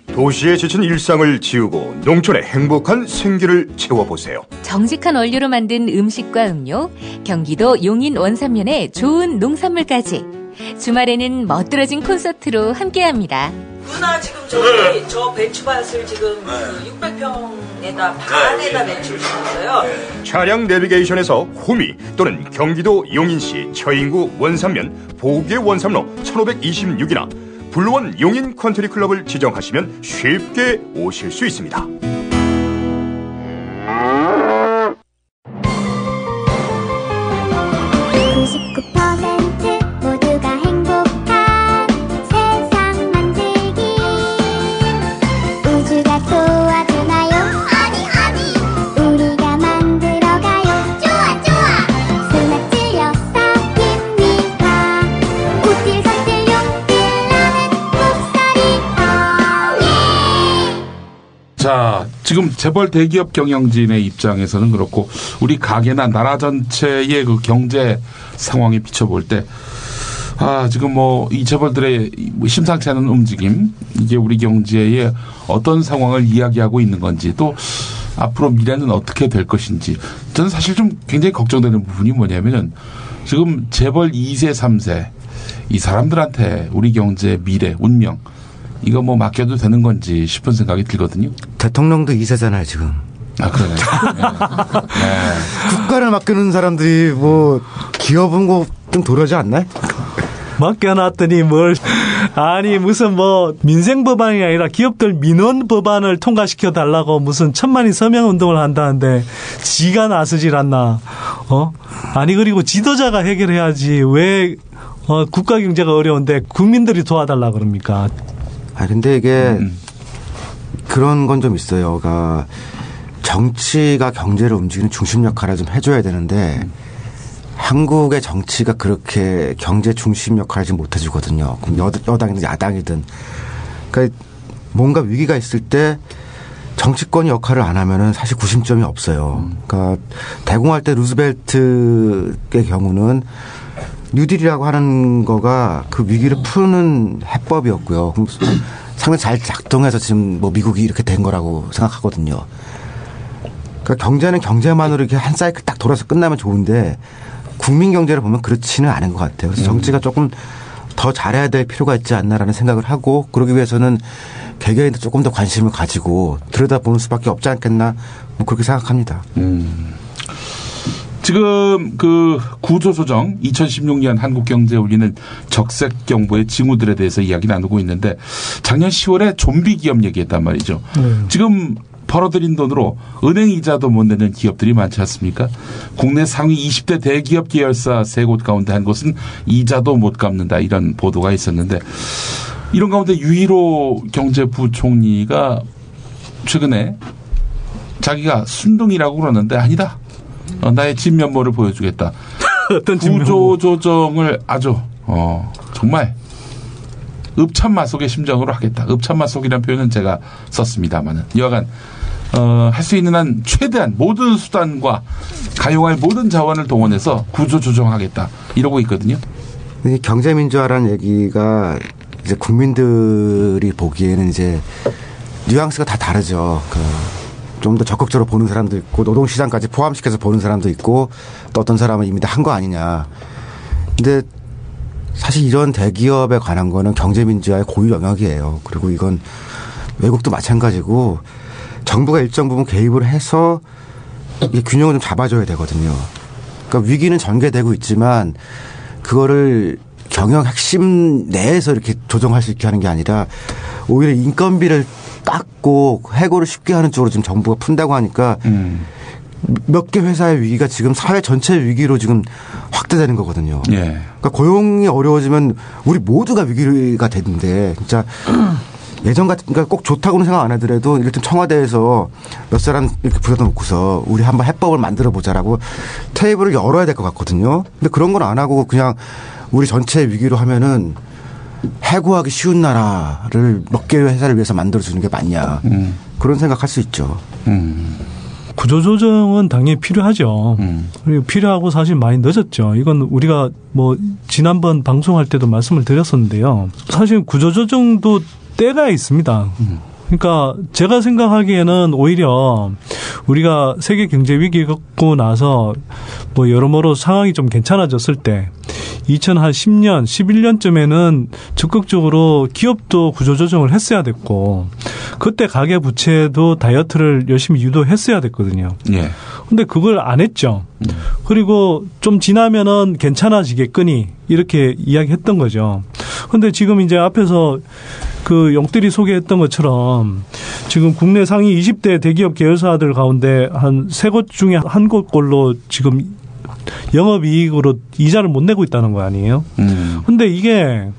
도시에 지친 일상을 지우고 농촌의 행복한 생기를 채워보세요. 정직한 원료로 만든 음식과 음료, 경기도 용인 원산면의 좋은 농산물까지. 주말에는 멋들어진 콘서트로 함께합니다. 누나 지금 저기 저 배추밭을 지금 그 600평에다 반에다 배추를 심었어요. 차량 내비게이션에서 호미 또는 경기도 용인시 처인구 원삼면 보계 원삼로 1526이나 블루원 용인 컨트리 클럽을 지정하시면 쉽게 오실 수 있습니다. 자, 지금 재벌 대기업 경영진의 입장에서는 그렇고 우리 가게나 나라 전체의 그 경제 상황에 비춰볼 때 아, 지금 뭐 이 재벌들의 뭐 심상치 않은 움직임 이게 우리 경제에 어떤 상황을 이야기하고 있는 건지 또 앞으로 미래는 어떻게 될 것인지 저는 사실 좀 굉장히 걱정되는 부분이 뭐냐면은 지금 재벌 2세, 3세 이 사람들한테 우리 경제 미래, 운명 이거 뭐 맡겨도 되는 건지 싶은 생각이 들거든요. 대통령도 2세잖아요, 지금. 아, 그러네. 국가를 맡기는 사람들이 뭐 기업은 뭐좀 도려지 않나요? 맡겨놨더니 뭘 아니 무슨 뭐 민생 법안이 아니라 기업들 민원 법안을 통과시켜 달라고 무슨 천만인 서명 운동을 한다는데 지가 나서질 않나 어 아니 그리고 지도자가 해결해야지 왜 어, 국가 경제가 어려운데 국민들이 도와달라 그럽니까 아 근데 이게 그런 건 좀 있어요. 그러니까 정치가 경제를 움직이는 중심 역할을 좀 해줘야 되는데 한국의 정치가 그렇게 경제 중심 역할을 지금 못 해주거든요. 그럼 여, 여당이든 야당이든. 그러니까 뭔가 위기가 있을 때 정치권이 역할을 안 하면은 사실 구심점이 없어요. 그러니까 대공할 때 루즈벨트의 경우는 뉴딜이라고 하는 거가 그 위기를 푸는 해법이었고요. 상당히 잘 작동해서 지금 뭐 미국이 이렇게 된 거라고 생각하거든요. 그러니까 경제는 경제만으로 이렇게 한 사이클 딱 돌아서 끝나면 좋은데 국민 경제를 보면 그렇지는 않은 것 같아요. 그래서 정치가 조금 더 잘해야 될 필요가 있지 않나라는 생각을 하고 그러기 위해서는 개개인도 조금 더 관심을 가지고 들여다보는 수밖에 없지 않겠나 뭐 그렇게 생각합니다. 지금 그 구조조정 2016년 한국경제에 올리는 적색 경보의 징후들에 대해서 이야기 나누고 있는데 작년 10월에 좀비 기업 얘기했단 말이죠. 지금 벌어들인 돈으로 은행 이자도 못 내는 기업들이 많지 않습니까? 국내 상위 20대 대기업 계열사 세 곳 가운데 한 곳은 이자도 못 갚는다 이런 보도가 있었는데 이런 가운데 유일호 경제부총리가 최근에 자기가 순둥이라고 그러는데 아니다. 어, 나의 진면모를 보여주겠다. 어떤 구조 조정을 아주 어, 정말 읍참마 속의 심정으로 하겠다. 읍참마 속이라는 표현은 제가 썼습니다만은 여하간 어, 할 수 있는 한 최대한 모든 수단과 가용할 모든 자원을 동원해서 구조 조정하겠다. 이러고 있거든요. 이 경제 민주화라는 얘기가 이제 국민들이 보기에는 이제 뉘앙스가 다 다르죠. 그 좀 더 적극적으로 보는 사람도 있고 노동시장까지 포함시켜서 보는 사람도 있고 또 어떤 사람은 이미 다 한 거 아니냐. 근데 사실 이런 대기업에 관한 거는 경제민주화의 고유 영역이에요. 그리고 이건 외국도 마찬가지고 정부가 일정 부분 개입을 해서 이 균형을 좀 잡아줘야 되거든요. 그러니까 위기는 전개되고 있지만 그거를 경영 핵심 내에서 이렇게 조정할 수 있게 하는 게 아니라 오히려 인건비를 깎고 해고를 쉽게 하는 쪽으로 지금 정부가 푼다고 하니까 몇개 회사의 위기가 지금 사회 전체 위기로 지금 확대되는 거거든요. 예. 그러니까 고용이 어려워지면 우리 모두가 위기가 되는데 진짜 예전 같은 그러니까 꼭 좋다고는 생각 안 하더라도 일단 청와대에서 몇 사람 이렇게 불러다 놓고서 우리 한번 해법을 만들어 보자라고 테이블을 열어야 될 것 같거든요. 근데 그런 건 안 하고 그냥 우리 전체 위기로 하면은 해고하기 쉬운 나라를 몇 개의 회사를 위해서 만들어 주는 게 맞냐 그런 생각할 수 있죠. 구조조정은 당연히 필요하죠. 그리고 필요하고 사실 많이 늦었죠. 이건 우리가 뭐 지난번 방송할 때도 말씀을 드렸었는데요. 사실 구조조정도 때가 있습니다. 그러니까 제가 생각하기에는 오히려 우리가 세계 경제 위기 겪고 나서 뭐 여러모로 상황이 좀 괜찮아졌을 때 2010년, 11년쯤에는 적극적으로 기업도 구조조정을 했어야 됐고 그때 가계 부채도 다이어트를 열심히 유도했어야 됐거든요. 예. 근데 그걸 안 했죠. 그리고 좀 지나면은 괜찮아지겠거니 이렇게 이야기했던 거죠. 근데 지금 이제 앞에서 그 영들이 소개했던 것처럼 지금 국내 상위 20대 대기업 계열사들 가운데 한 세 곳 중에 한 곳꼴로 지금 영업이익으로 이자를 못 내고 있다는 거 아니에요? 음. 근데 이게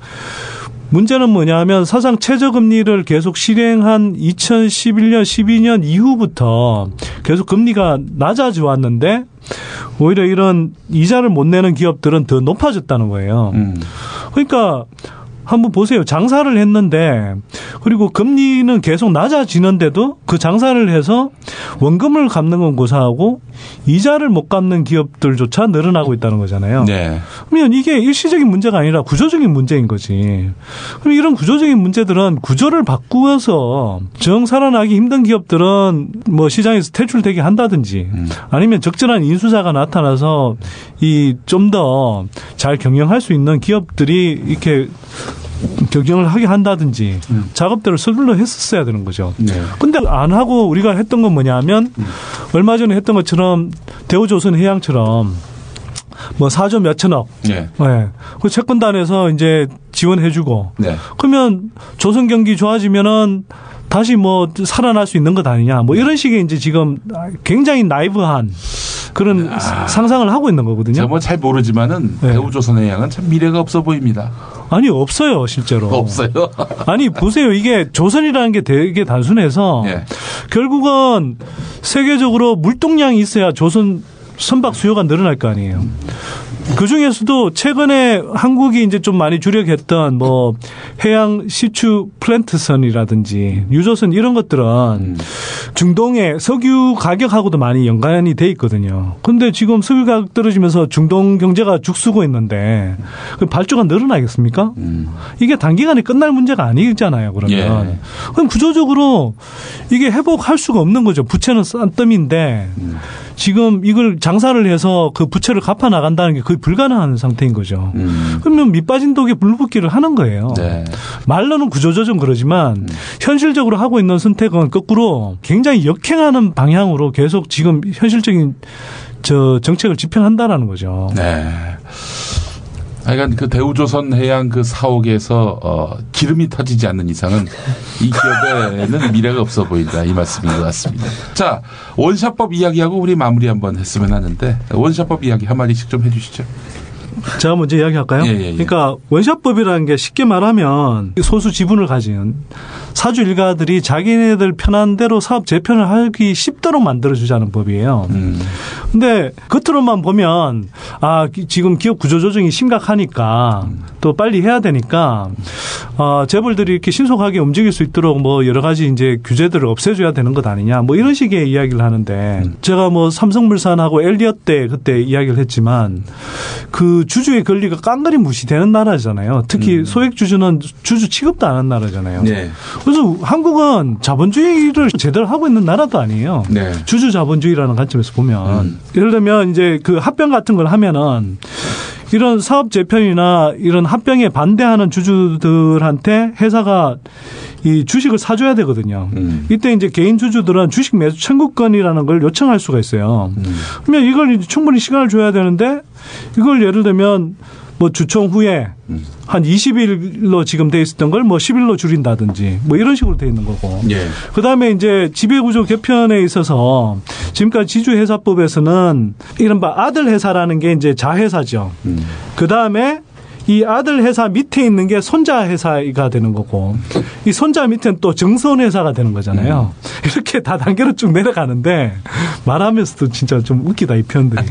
문제는 뭐냐 하면 사상 최저금리를 계속 실행한 2011년, 12년 이후부터 계속 금리가 낮아져 왔는데 오히려 이런 이자를 못 내는 기업들은 더 높아졌다는 거예요. 그러니까 한번 보세요. 장사를 했는데 그리고 금리는 계속 낮아지는데도 그 장사를 해서 원금을 갚는 건 고사하고 이자를 못 갚는 기업들조차 늘어나고 있다는 거잖아요. 네. 그러면 이게 일시적인 문제가 아니라 구조적인 문제인 거지. 그럼 이런 구조적인 문제들은 구조를 바꾸어서 정 살아나기 힘든 기업들은 뭐 시장에서 퇴출되게 한다든지 아니면 적절한 인수자가 나타나서 이 좀 더 잘 경영할 수 있는 기업들이 이렇게 경영을 하게 한다든지 작업들을 서둘러 했었어야 되는 거죠. 네. 근데 안 하고 우리가 했던 건 뭐냐면 얼마 전에 했던 것처럼 대우조선 해양처럼 뭐 4조 몇천억. 예. 네. 그 채권단에서 이제 지원해주고. 네. 그러면 조선 경기 좋아지면은 다시 뭐 살아날 수 있는 것 아니냐. 뭐 이런 식의 이제 지금 굉장히 나이브한 그런 상상을 하고 있는 거거든요. 제가 뭐잘 모르지만은 네. 대우조선해양은 참 미래가 없어 보입니다. 아니 없어요 실제로. 없어요. 아니 보세요 이게 조선이라는 게 되게 단순해서 예. 결국은 세계적으로 물동량이 있어야 조선 선박 수요가 늘어날 거 아니에요. 그 중에서도 최근에 한국이 이제 좀 많이 주력했던 뭐 해양 시추 플랜트선이라든지 유조선 이런 것들은 중동의 석유 가격하고도 많이 연관이 돼 있거든요. 근데 지금 석유 가격 떨어지면서 중동 경제가 죽쓰고 있는데 그 발주가 늘어나겠습니까? 이게 단기간에 끝날 문제가 아니잖아요. 그러면 예. 그럼 구조적으로 이게 회복할 수가 없는 거죠. 부채는 싼 뜸인데 지금 이걸 장사를 해서 그 부채를 갚아 나간다는 게 거의 불가능한 상태인 거죠. 그러면 밑빠진 독에 물붓기를 하는 거예요. 네. 말로는 구조조정 그러지만 현실적으로 하고 있는 선택은 거꾸로 굉장히 역행하는 방향으로 계속 지금 현실적인 저 정책을 집행한다라는 거죠. 네. 하여간 그 대우조선 해양 그 사옥에서 어, 기름이 터지지 않는 이상은 이 기업에는 미래가 없어 보인다 이 말씀인 것 같습니다. 자 원샷법 이야기하고 우리 마무리 한번 했으면 하는데 원샷법 이야기 한 마디씩 좀 해주시죠. 제가 먼저 이야기할까요? 예, 예, 예. 그러니까 원샷법이라는 게 쉽게 말하면 소수 지분을 가진 사주 일가들이 자기네들 편한 대로 사업 재편을 하기 쉽도록 만들어주자는 법이에요. 음. 근데 겉으로만 보면 아 기- 지금 기업 구조 조정이 심각하니까 또 빨리 해야 되니까 어, 재벌들이 이렇게 신속하게 움직일 수 있도록 뭐 여러 가지 이제 규제들을 없애줘야 되는 것 아니냐 뭐 이런 식의 이야기를 하는데 제가 뭐 삼성물산하고 엘리엇 때 그때 이야기를 했지만 그 주주의 권리가 깡그리 무시되는 나라잖아요. 특히 소액 주주는 주주 취급도 안 하는 나라잖아요. 네. 그래서 한국은 자본주의를 제대로 하고 있는 나라도 아니에요. 네. 주주 자본주의라는 관점에서 보면 예를 들면 이제 그 합병 같은 걸 하면은 이런 사업 재편이나 이런 합병에 반대하는 주주들한테 회사가 이 주식을 사줘야 되거든요. 이때 이제 개인 주주들은 주식 매수 청구권이라는 걸 요청할 수가 있어요. 그러면 이걸 이제 충분히 시간을 줘야 되는데 이걸 예를 들면 뭐 주총 후에 한 20일로 지금 돼 있었던 걸 뭐 10일로 줄인다든지 뭐 이런 식으로 돼 있는 거고. 예. 그다음에 이제 지배구조 개편에 있어서 지금까지 지주회사법에서는 이른바 아들 회사라는 게 이제 자회사죠. 그다음에 이 아들 회사 밑에 있는 게 손자 회사가 되는 거고 이 손자 밑에는 또 정선 회사가 되는 거잖아요. 이렇게 다 단계로 쭉 내려가는데 말하면서도 진짜 좀 웃기다 이 표현들이.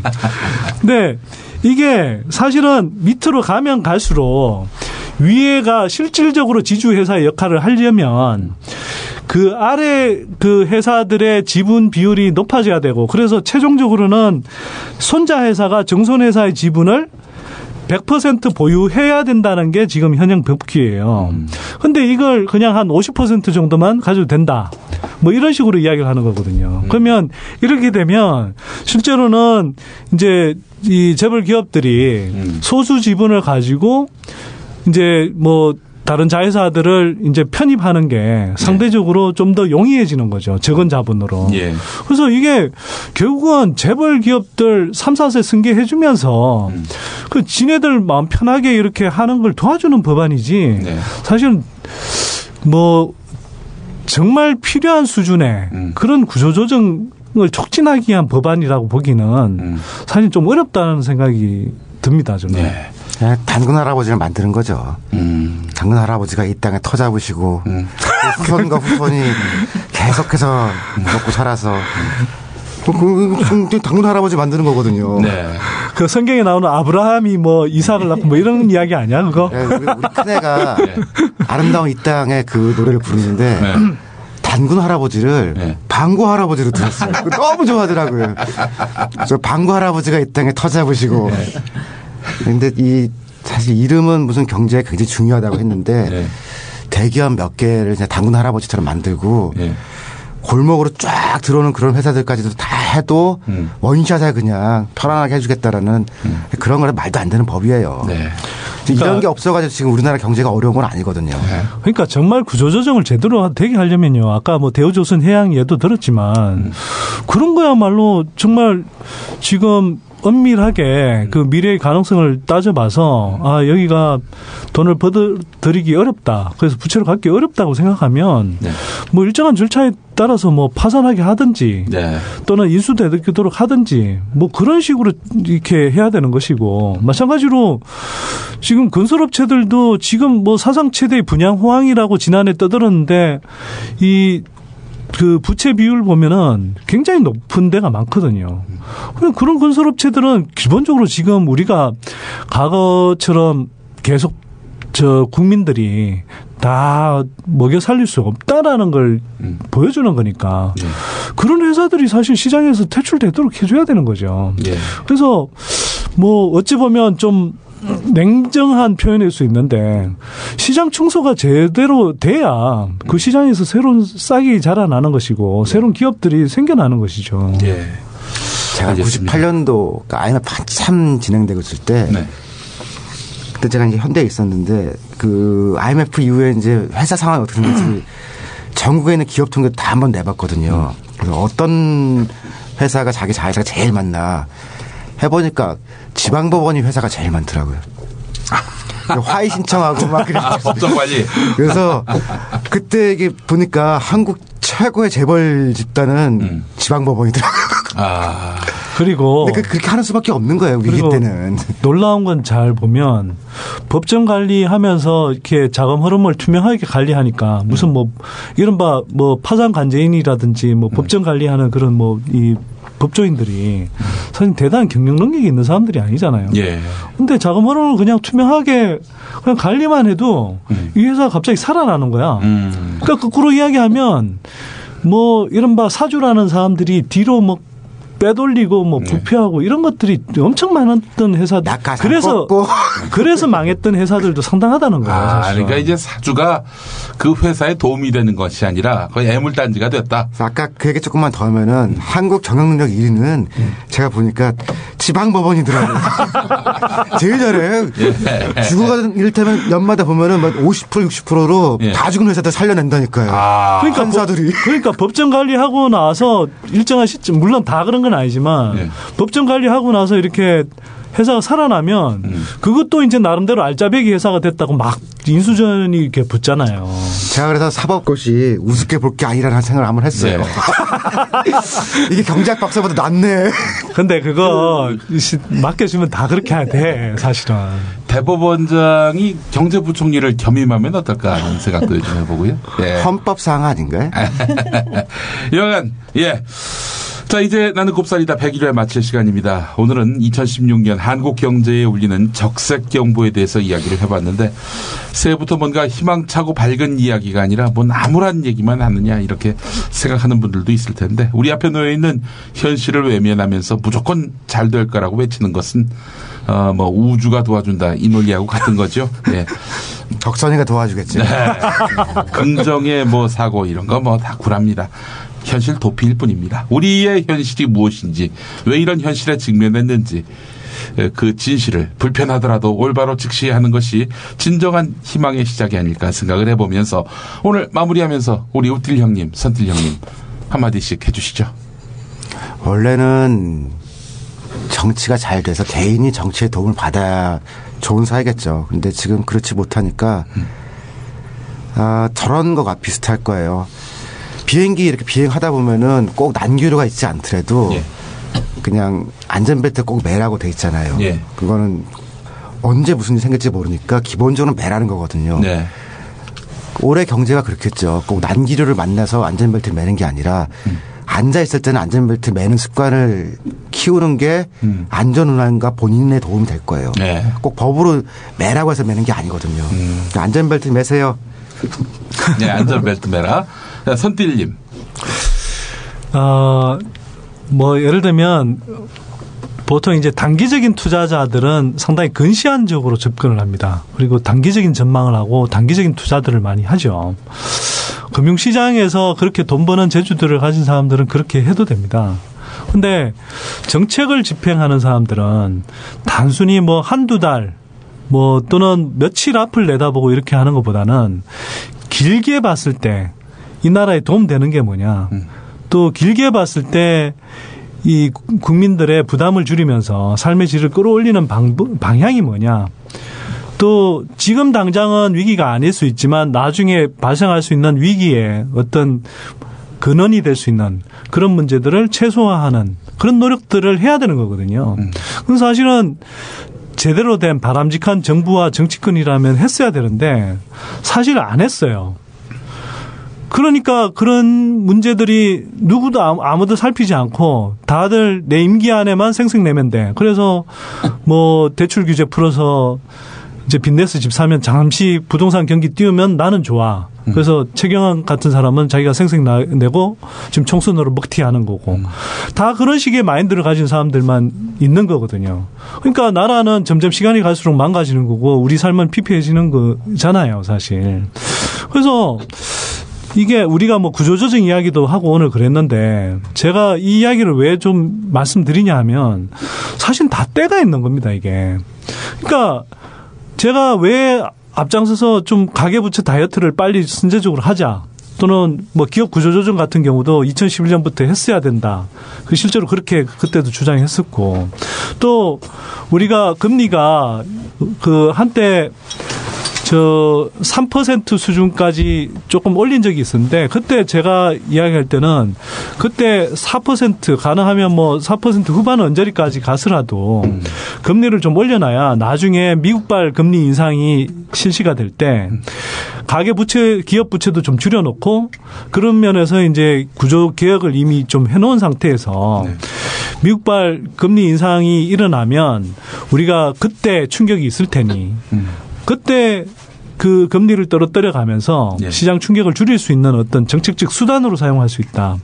근데 이게 사실은 밑으로 가면 갈수록 위에가 실질적으로 지주 회사의 역할을 하려면 그 아래 그 회사들의 지분 비율이 높아져야 되고 그래서 최종적으로는 손자 회사가 정손 회사의 지분을 100% 보유해야 된다는 게 지금 현행 법규예요. 근데 이걸 그냥 한 50% 정도만 가져도 된다. 뭐 이런 식으로 이야기를 하는 거거든요. 그러면 이렇게 되면 실제로는 이제 이 재벌 기업들이 소수 지분을 가지고 이제 뭐 다른 자회사들을 이제 편입하는 게 상대적으로 좀 더 용이해지는 거죠. 적은 자본으로. 예. 그래서 이게 결국은 재벌 기업들 3, 4세 승계해 주면서 그 지네들 마음 편하게 이렇게 하는 걸 도와주는 법안이지. 사실은 뭐 정말 필요한 수준의 그런 구조조정 을 촉진하기 위한 법안이라고 보기는 사실 좀 어렵다는 생각이 듭니다. 저는. 그냥 단군 할아버지를 만드는 거죠. 단군 할아버지가 이 땅에 터 잡으시고 그 후손과 후손이 계속해서 먹고 살아서 그, 그, 그, 당군 할아버지 만드는 거거든요. 그 성경에 나오는 아브라함이 뭐 이삭을 낳고 뭐 이런 이야기 아니야 그거? 네, 우리, 우리 큰애가 아름다운 이 땅에 그 노래를 부르는데 단군 할아버지를 방구 할아버지로 들었어요. 너무 좋아하더라고요. 저 방구 할아버지가 이 땅에 터 잡으시고. 근데 이 사실 이름은 무슨 경제에 굉장히 중요하다고 했는데 대기업 몇 개를 그냥 당군 할아버지처럼 만들고 골목으로 쫙 들어오는 그런 회사들까지도 다 해도 원샷에 그냥 편안하게 해주겠다라는 그런 거는 말도 안 되는 법이에요. 이런 게 없어가지고 지금 우리나라 경제가 어려운 건 아니거든요. 그러니까 정말 구조조정을 제대로 되게 하려면요. 아까 뭐 대우조선 해양 예도 들었지만 그런 거야말로 정말 지금 엄밀하게 그 미래의 가능성을 따져봐서 아 여기가 돈을 버들이기 어렵다. 그래서 부채를 갚기 어렵다고 생각하면 네. 뭐 일정한 절차에 따라서 뭐 파산하게 하든지 네. 또는 인수되도록 하든지 뭐 그런 식으로 이렇게 해야 되는 것이고 마찬가지로 지금 건설업체들도 지금 뭐 사상 최대의 분양 호황이라고 지난해 떠들었는데 이그 부채 비율 보면은 굉장히 높은 데가 많거든요. 그런 건설업체들은 기본적으로 지금 우리가 과거처럼 계속 저 국민들이 다 먹여 살릴 수 없다라는 걸 보여주는 거니까 그런 회사들이 사실 시장에서 퇴출되도록 해줘야 되는 거죠. 예. 그래서 뭐 어찌 보면 좀 냉정한 표현일 수 있는데 시장 청소가 제대로 돼야 그 시장에서 새로운 싹이 자라나는 것이고 새로운 기업들이 생겨나는 것이죠. 예. 제가 98년도 IMF 한참 진행되고 있을 때 네. 그때 제가 이제 현대에 있었는데 그 IMF 이후에 이제 회사 상황이 어떻게 됐는지 전국에 있는 기업 통계 다 한번 내봤거든요. 그래서 어떤 회사가 자기 자회사가 제일 많나 해보니까 지방법원이 회사가 제일 많더라고요. 화의 신청하고 막 그래. 법정 관리. 그래서 그때 이게 보니까 한국 최고의 재벌 집단은 지방법원이더라고요. 아. 그리고 근데 그, 그렇게 하는 수밖에 없는 거예요 위기 때는. 놀라운 건 잘 보면 법정 관리하면서 이렇게 자금 흐름을 투명하게 관리하니까 무슨 뭐 이른바 뭐 파산 관제인이라든지 뭐 법정 관리하는 그런 뭐 이 법조인들이 사실 대단한 경영 능력이 있는 사람들이 아니잖아요. 예. 근데 자금 흐름을 그냥 투명하게 그냥 관리만 해도 이 회사가 갑자기 살아나는 거야. 음. 그러니까 거꾸로 이야기하면 뭐 이른바 사주라는 사람들이 뒤로 뭐 빼돌리고 뭐 네. 부패하고 이런 것들이 엄청 많았던 회사들. 그래서 그래서 망했던 회사들도 상당하다는 거예요. 아, 사실은. 그러니까 이제 사주가 그 회사에 도움이 되는 것이 아니라 거의 애물단지가 됐다. 아까 그 얘기 조금만 더 하면은 한국 경영능력 1위는 제가 보니까 지방법원이더라고요. 제일 잘해요. 예. 죽어가는 이를테면 연마다 보면은 막 50% 60%로 다 죽은 회사들 살려낸다니까요. 그러니까 판사들이. 법, 그러니까 법정 관리하고 나서 일정한 시점 물론 다 그런 건 아니지만 예. 법정 관리하고 나서 이렇게 회사가 살아나면 음. 그것도 이제 나름대로 알짜배기 회사가 됐다고 막 인수전이 이렇게 붙잖아요. 제가 그래서 사법고시 우습게 볼 게 아니라는 생각을 한번 했어요. 네. 이게 경제학 박사보다 낫네. 근데 그거 시- 맡겨주면 다 그렇게 해야 돼 사실은. 대법원장이 경제부총리를 겸임하면 어떨까 하는 생각도 좀 해보고요. 예. 헌법상 아닌가요? 여간 예. 자, 이제 나는 곱살이다 101회 마칠 시간입니다. 오늘은 2016년 한국 경제에 울리는 적색 경보에 대해서 이야기를 해봤는데, 새해부터 뭔가 희망차고 밝은 이야기가 아니라 뭔 암울한 얘기만 하느냐, 이렇게 생각하는 분들도 있을 텐데, 우리 앞에 놓여 있는 현실을 외면하면서 무조건 잘 될 거라고 외치는 것은, 어, 뭐, 우주가 도와준다, 이 논리하고 같은 거죠. 예. 적선이가 도와주겠지. 네. 긍정의 뭐 사고 이런 거 뭐 다 굴합니다. 현실 도피일 뿐입니다. 우리의 현실이 무엇인지, 왜 이런 현실에 직면했는지, 에, 그 진실을 불편하더라도 올바로 직시하는 것이 진정한 희망의 시작이 아닐까 생각을 해보면서 오늘 마무리하면서 우리 우틸 형님, 선틸 형님 한마디씩 해주시죠. 원래는 정치가 잘 돼서 개인이 정치의 도움을 받아야 좋은 사회겠죠. 근데 지금 그렇지 못하니까 아, 저런 거가 비슷할 거예요. 비행기 이렇게 비행하다 보면은 꼭 난기류가 있지 않더라도 그냥 안전벨트 꼭 매라고 돼 있잖아요. 예. 그거는 언제 무슨 일이 생길지 모르니까 기본적으로 매라는 거거든요. 네. 올해 경제가 그렇겠죠. 꼭 난기류를 만나서 안전벨트 매는 게 아니라 앉아 있을 때는 안전벨트 매는 습관을 키우는 게 안전 운항과 본인의 도움이 될 거예요. 네. 꼭 법으로 매라고 해서 매는 게 아니거든요. 그러니까 안전벨트 매세요. 네, 안전벨트 매라. 자, 선딜님. 어, 뭐 예를 들면 보통 이제 단기적인 투자자들은 상당히 근시안적으로 접근을 합니다. 그리고 단기적인 전망을 하고 단기적인 투자들을 많이 하죠. 금융시장에서 그렇게 돈 버는 재주들을 가진 사람들은 그렇게 해도 됩니다. 근데 정책을 집행하는 사람들은 단순히 뭐 한두 달, 뭐 또는 며칠 앞을 내다보고 이렇게 하는 것보다는 길게 봤을 때 이 나라에 도움 되는 게 뭐냐. 또 길게 봤을 때 이 국민들의 부담을 줄이면서 삶의 질을 끌어올리는 방, 방향이 뭐냐. 또 지금 당장은 위기가 아닐 수 있지만 나중에 발생할 수 있는 위기에 어떤 근원이 될 수 있는 그런 문제들을 최소화하는 그런 노력들을 해야 되는 거거든요. 그건 사실은 제대로 된 바람직한 정부와 정치권이라면 했어야 되는데 사실 안 했어요. 그러니까 그런 문제들이 누구도 아무- 아무도 살피지 않고 다들 내 임기 안에만 생색내면 돼. 그래서 뭐 대출 규제 풀어서 이제 빚내서 집 사면 잠시 부동산 경기 띄우면 나는 좋아. 그래서 최경환 같은 사람은 자기가 생색 나- 내고 지금 총선으로 먹튀하는 거고 다 그런 식의 마인드를 가진 사람들만 있는 거거든요. 그러니까 나라는 점점 시간이 갈수록 망가지는 거고 우리 삶은 피폐해지는 거잖아요, 사실. 그래서 이게 우리가 뭐 구조조정 이야기도 하고 오늘 그랬는데 제가 이 이야기를 왜 좀 말씀드리냐 하면 사실 다 때가 있는 겁니다, 이게. 그러니까 제가 왜 앞장서서 좀 가계부채 다이어트를 빨리 선제적으로 하자. 또는 뭐 기업 구조조정 같은 경우도 2011년부터 했어야 된다. 그 실제로 그렇게 그때도 주장했었고 또 우리가 금리가 그 한때 저 3% 수준까지 조금 올린 적이 있었는데 그때 제가 이야기할 때는 그때 4% 가능하면 뭐 4% 후반 언저리까지 가서라도 금리를 좀 올려놔야 나중에 미국발 금리 인상이 실시가 될 때 가계 부채 기업 부채도 좀 줄여놓고 그런 면에서 이제 구조 개혁을 이미 좀 해놓은 상태에서 미국발 금리 인상이 일어나면 우리가 그때 충격이 있을 테니 그때 그 금리를 떨어뜨려 가면서 시장 충격을 줄일 수 있는 어떤 정책적 수단으로 사용할 수 있다.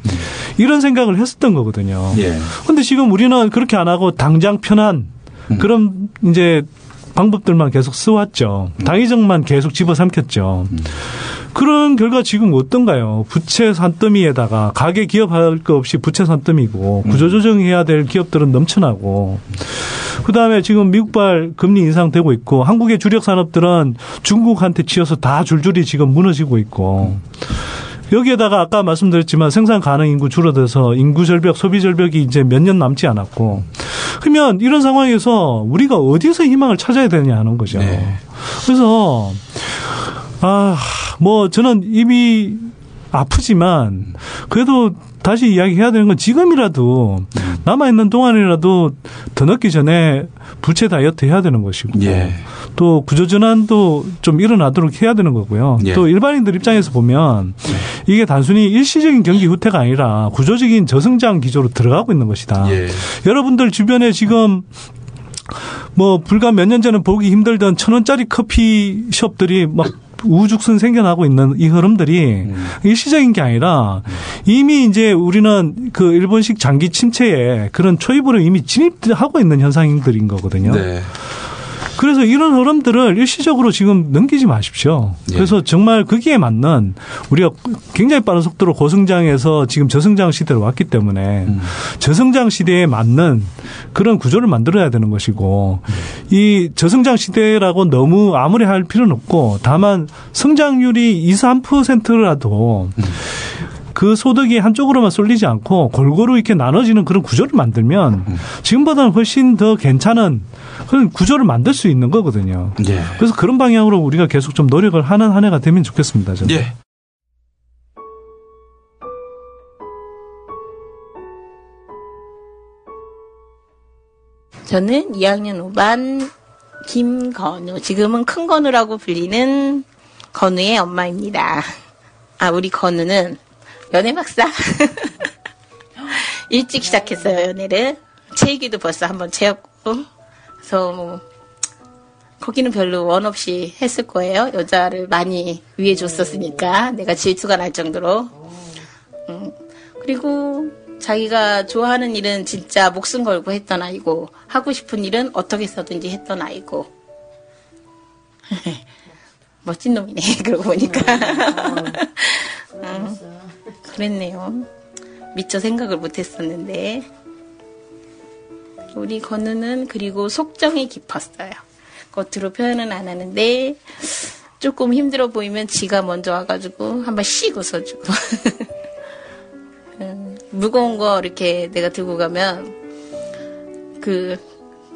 이런 생각을 했었던 거거든요. 예. 근데 지금 우리는 그렇게 안 하고 당장 편한 그런 이제 방법들만 계속 써왔죠. 당위정만 계속 집어삼켰죠. 그런 결과 지금 어떤가요? 부채 산더미에다가 가계 기업할 거 없이 부채 산더미고 구조조정해야 될 기업들은 넘쳐나고. 그다음에 지금 미국발 금리 인상되고 있고 한국의 주력 산업들은 중국한테 치여서 다 줄줄이 지금 무너지고 있고. 여기에다가 아까 말씀드렸지만 생산 가능 인구 줄어들어서 인구 절벽, 소비 절벽이 이제 몇 년 남지 않았고. 그러면 이런 상황에서 우리가 어디서 희망을 찾아야 되냐 하는 거죠. 그래서 아, 뭐 저는 입이 아프지만 그래도 다시 이야기해야 되는 건 지금이라도 남아 있는 동안이라도 더 늦기 전에 부채 다이어트 해야 되는 것이고 또 구조 전환도 좀 일어나도록 해야 되는 거고요. 예. 또 일반인들 입장에서 보면 이게 단순히 일시적인 경기 후퇴가 아니라 구조적인 저성장 기조로 들어가고 있는 것이다. 예. 여러분들 주변에 지금 뭐 불과 몇 년 전에 보기 힘들던 천 원짜리 커피 숍들이 막 우죽순 생겨나고 있는 이 흐름들이 일시적인 게 아니라 이미 이제 우리는 그 일본식 장기 침체에 그런 초입으로 이미 진입하고 있는 현상들인 거거든요. 네. 그래서 이런 흐름들을 일시적으로 지금 넘기지 마십시오. 예. 그래서 정말 거기에 맞는 우리가 굉장히 빠른 속도로 고성장에서 지금 저성장 시대로 왔기 때문에 저성장 시대에 맞는 그런 구조를 만들어야 되는 것이고 이 저성장 시대라고 너무 아무리 할 필요는 없고 다만 성장률이 2, 3%라도 그 소득이 한쪽으로만 쏠리지 않고 골고루 이렇게 나눠지는 그런 구조를 만들면 지금보다는 훨씬 더 괜찮은 그런 구조를 만들 수 있는 거거든요. 예. 그래서 그런 방향으로 우리가 계속 좀 노력을 하는 한 해가 되면 좋겠습니다. 저는. 예. 저는 2학년 5반 김건우, 지금은 큰 건우라고 불리는 건우의 엄마입니다. 아, 우리 건우는 연애 박사. 일찍 시작했어요, 연애를. 체기도 벌써 한번 채웠고. 그래서 뭐, 거기는 별로 원 없이 했을 거예요. 여자를 많이 위해 줬었으니까. 내가 질투가 날 정도로. 음, 그리고 자기가 좋아하는 일은 진짜 목숨 걸고 했던 아이고, 하고 싶은 일은 어떻게 해서든지 했던 아이고. 멋진 놈이네, 그러고 보니까. 음, 그랬네요. 미처 생각을 못 했었는데. 우리 건우는 그리고 속정이 깊었어요. 겉으로 표현은 안 하는데, 조금 힘들어 보이면 지가 먼저 와가지고 한번 씩 웃어주고. 음, 무거운 거 이렇게 내가 들고 가면 그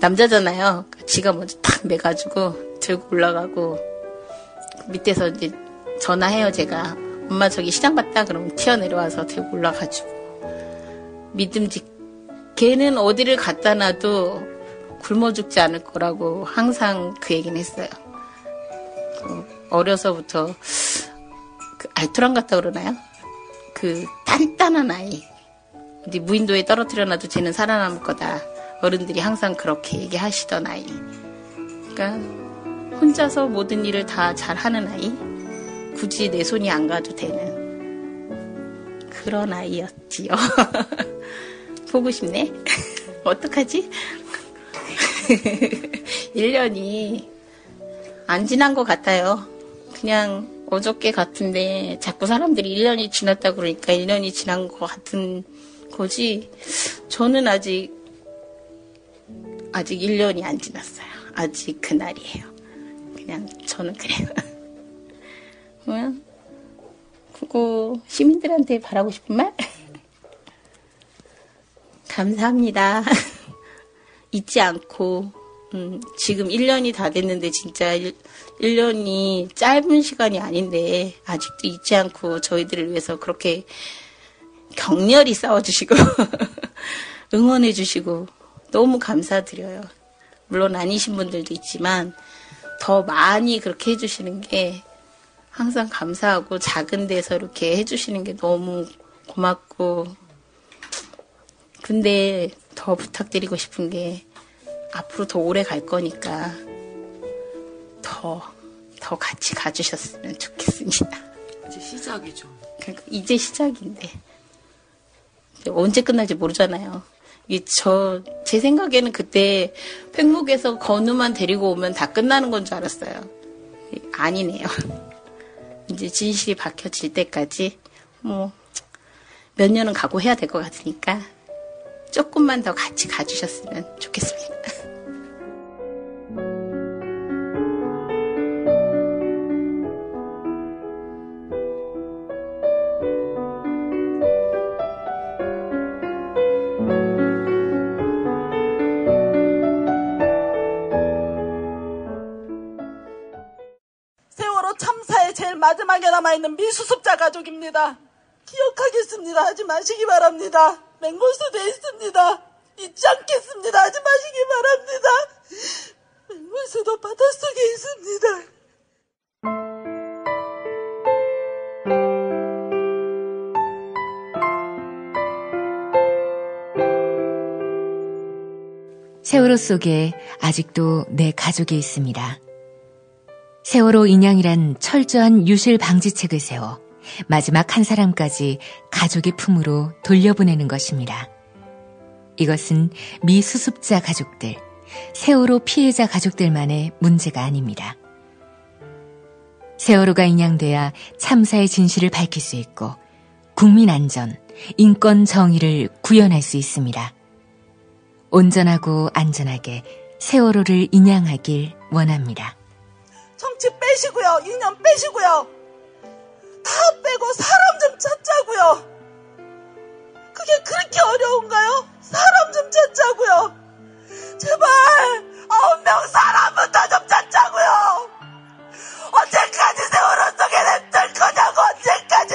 남자잖아요. 지가 먼저 탁 매가지고 들고 올라가고 밑에서 이제 전화해요 제가 엄마 저기 시장 갔다 그러면 튀어내려와서 들고 올라가지고 믿음직 걔는 어디를 갖다 놔도 굶어 죽지 않을 거라고 항상 그 얘기는 했어요. 그 어려서부터 그 알토란 같다 그러나요? 그 단단한 아이. 어디 무인도에 떨어뜨려 놔도 쟤는 살아남을 거다. 어른들이 항상 그렇게 얘기하시던 아이. 그러니까 혼자서 모든 일을 다 잘하는 아이. 굳이 내 손이 안 가도 되는 그런 아이였지요. 보고 싶네. 어떡하지? 1년이 안 지난 것 같아요. 그냥 어저께 같은데 자꾸 사람들이 1년이 지났다 그러니까 1년이 지난 것 같은 거지. 저는 아직 아직 1년이 안 지났어요. 아직 그날이에요. 그냥 저는 그래요. 그냥 그거 시민들한테 바라고 싶은 말? 감사합니다. 잊지 않고 음, 지금 1년이 다 됐는데 진짜 1, 1년이 짧은 시간이 아닌데 아직도 잊지 않고 저희들을 위해서 그렇게 격렬히 싸워주시고 응원해주시고 너무 감사드려요. 물론 아니신 분들도 있지만 더 많이 그렇게 해주시는 게 항상 감사하고 작은 데서 이렇게 해주시는 게 너무 고맙고 근데 더 부탁드리고 싶은 게 앞으로 더 오래 갈 거니까 더, 더 같이 가주셨으면 좋겠습니다. 이제 시작이죠. 그러니까 이제 시작인데 언제 끝날지 모르잖아요. 이저제 생각에는 그때 팽목에서 건우만 데리고 오면 다 끝나는 건 줄 알았어요. 아니네요. 이제 진실이 밝혀질 때까지 뭐 몇 년은 각오해야 될 것 같으니까 조금만 더 같이 가주셨으면 좋겠습니다. 마지막에 남아있는 미수습자 가족입니다. 기억하겠습니다. 하지 마시기 바랍니다. 맹골수돼 있습니다. 잊지 않겠습니다. 하지 마시기 바랍니다. 맹골수도 바닷속에 있습니다. 세월호 속에 아직도 내 가족이 있습니다. 세월호 인양이란 철저한 유실 방지책을 세워 마지막 한 사람까지 가족의 품으로 돌려보내는 것입니다. 이것은 미수습자 가족들, 세월호 피해자 가족들만의 문제가 아닙니다. 세월호가 인양돼야 참사의 진실을 밝힐 수 있고 국민 안전, 인권 정의를 구현할 수 있습니다. 온전하고 안전하게 세월호를 인양하길 원합니다. 정치 빼시고요. 인연 빼시고요. 다 빼고 사람 좀 찾자고요. 그게 그렇게 어려운가요? 사람 좀 찾자고요. 제발 아홉 명 사람부터 좀 찾자고요. 언제까지 세월호 속에 냅둘 거냐고 언제까지.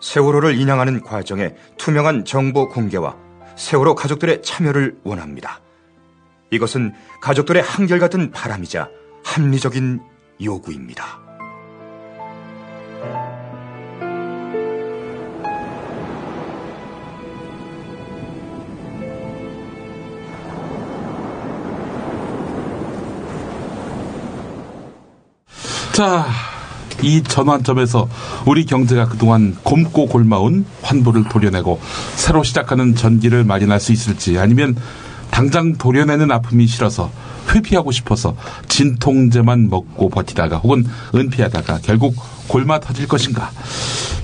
세월호를 인양하는 과정에 투명한 정보 공개와 세월호 가족들의 참여를 원합니다. 이것은 가족들의 한결같은 바람이자 합리적인 요구입니다. 자, 이 전환점에서 우리 경제가 그동안 곰고 골마온 환부를 도려내고 새로 시작하는 전기를 마련할 수 있을지 아니면 당장 도려내는 아픔이 싫어서 회피하고 싶어서 진통제만 먹고 버티다가 혹은 은폐하다가 결국 골마 터질 것인가.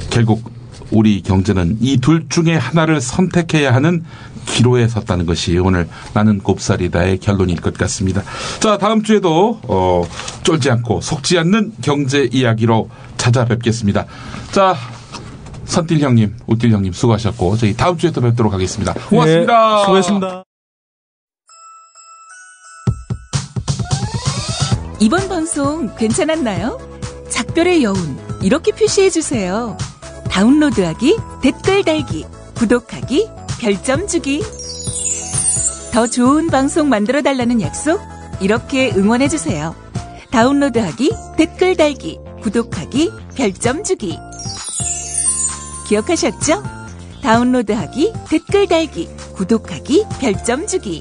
결국 우리 경제는 이 둘 중에 하나를 선택해야 하는 기로에 섰다는 것이 오늘 나는 곱살이다의 결론일 것 같습니다. 자, 다음 주에도 어, 쫄지 않고 속지 않는 경제 이야기로 찾아뵙겠습니다. 자, 선딜 형님, 우딜 형님 수고하셨고 저희 다음 주에 또 뵙도록 하겠습니다. 고맙습니다. 네, 수고했습니다. 이번 방송 괜찮았나요? 작별의 여운 이렇게 표시해 주세요. 다운로드하기, 댓글 달기, 구독하기, 별점 주기. 더 좋은 방송 만들어 달라는 약속 이렇게 응원해 주세요. 다운로드하기, 댓글 달기, 구독하기, 별점 주기. 기억하셨죠? 다운로드하기, 댓글 달기, 구독하기, 별점 주기.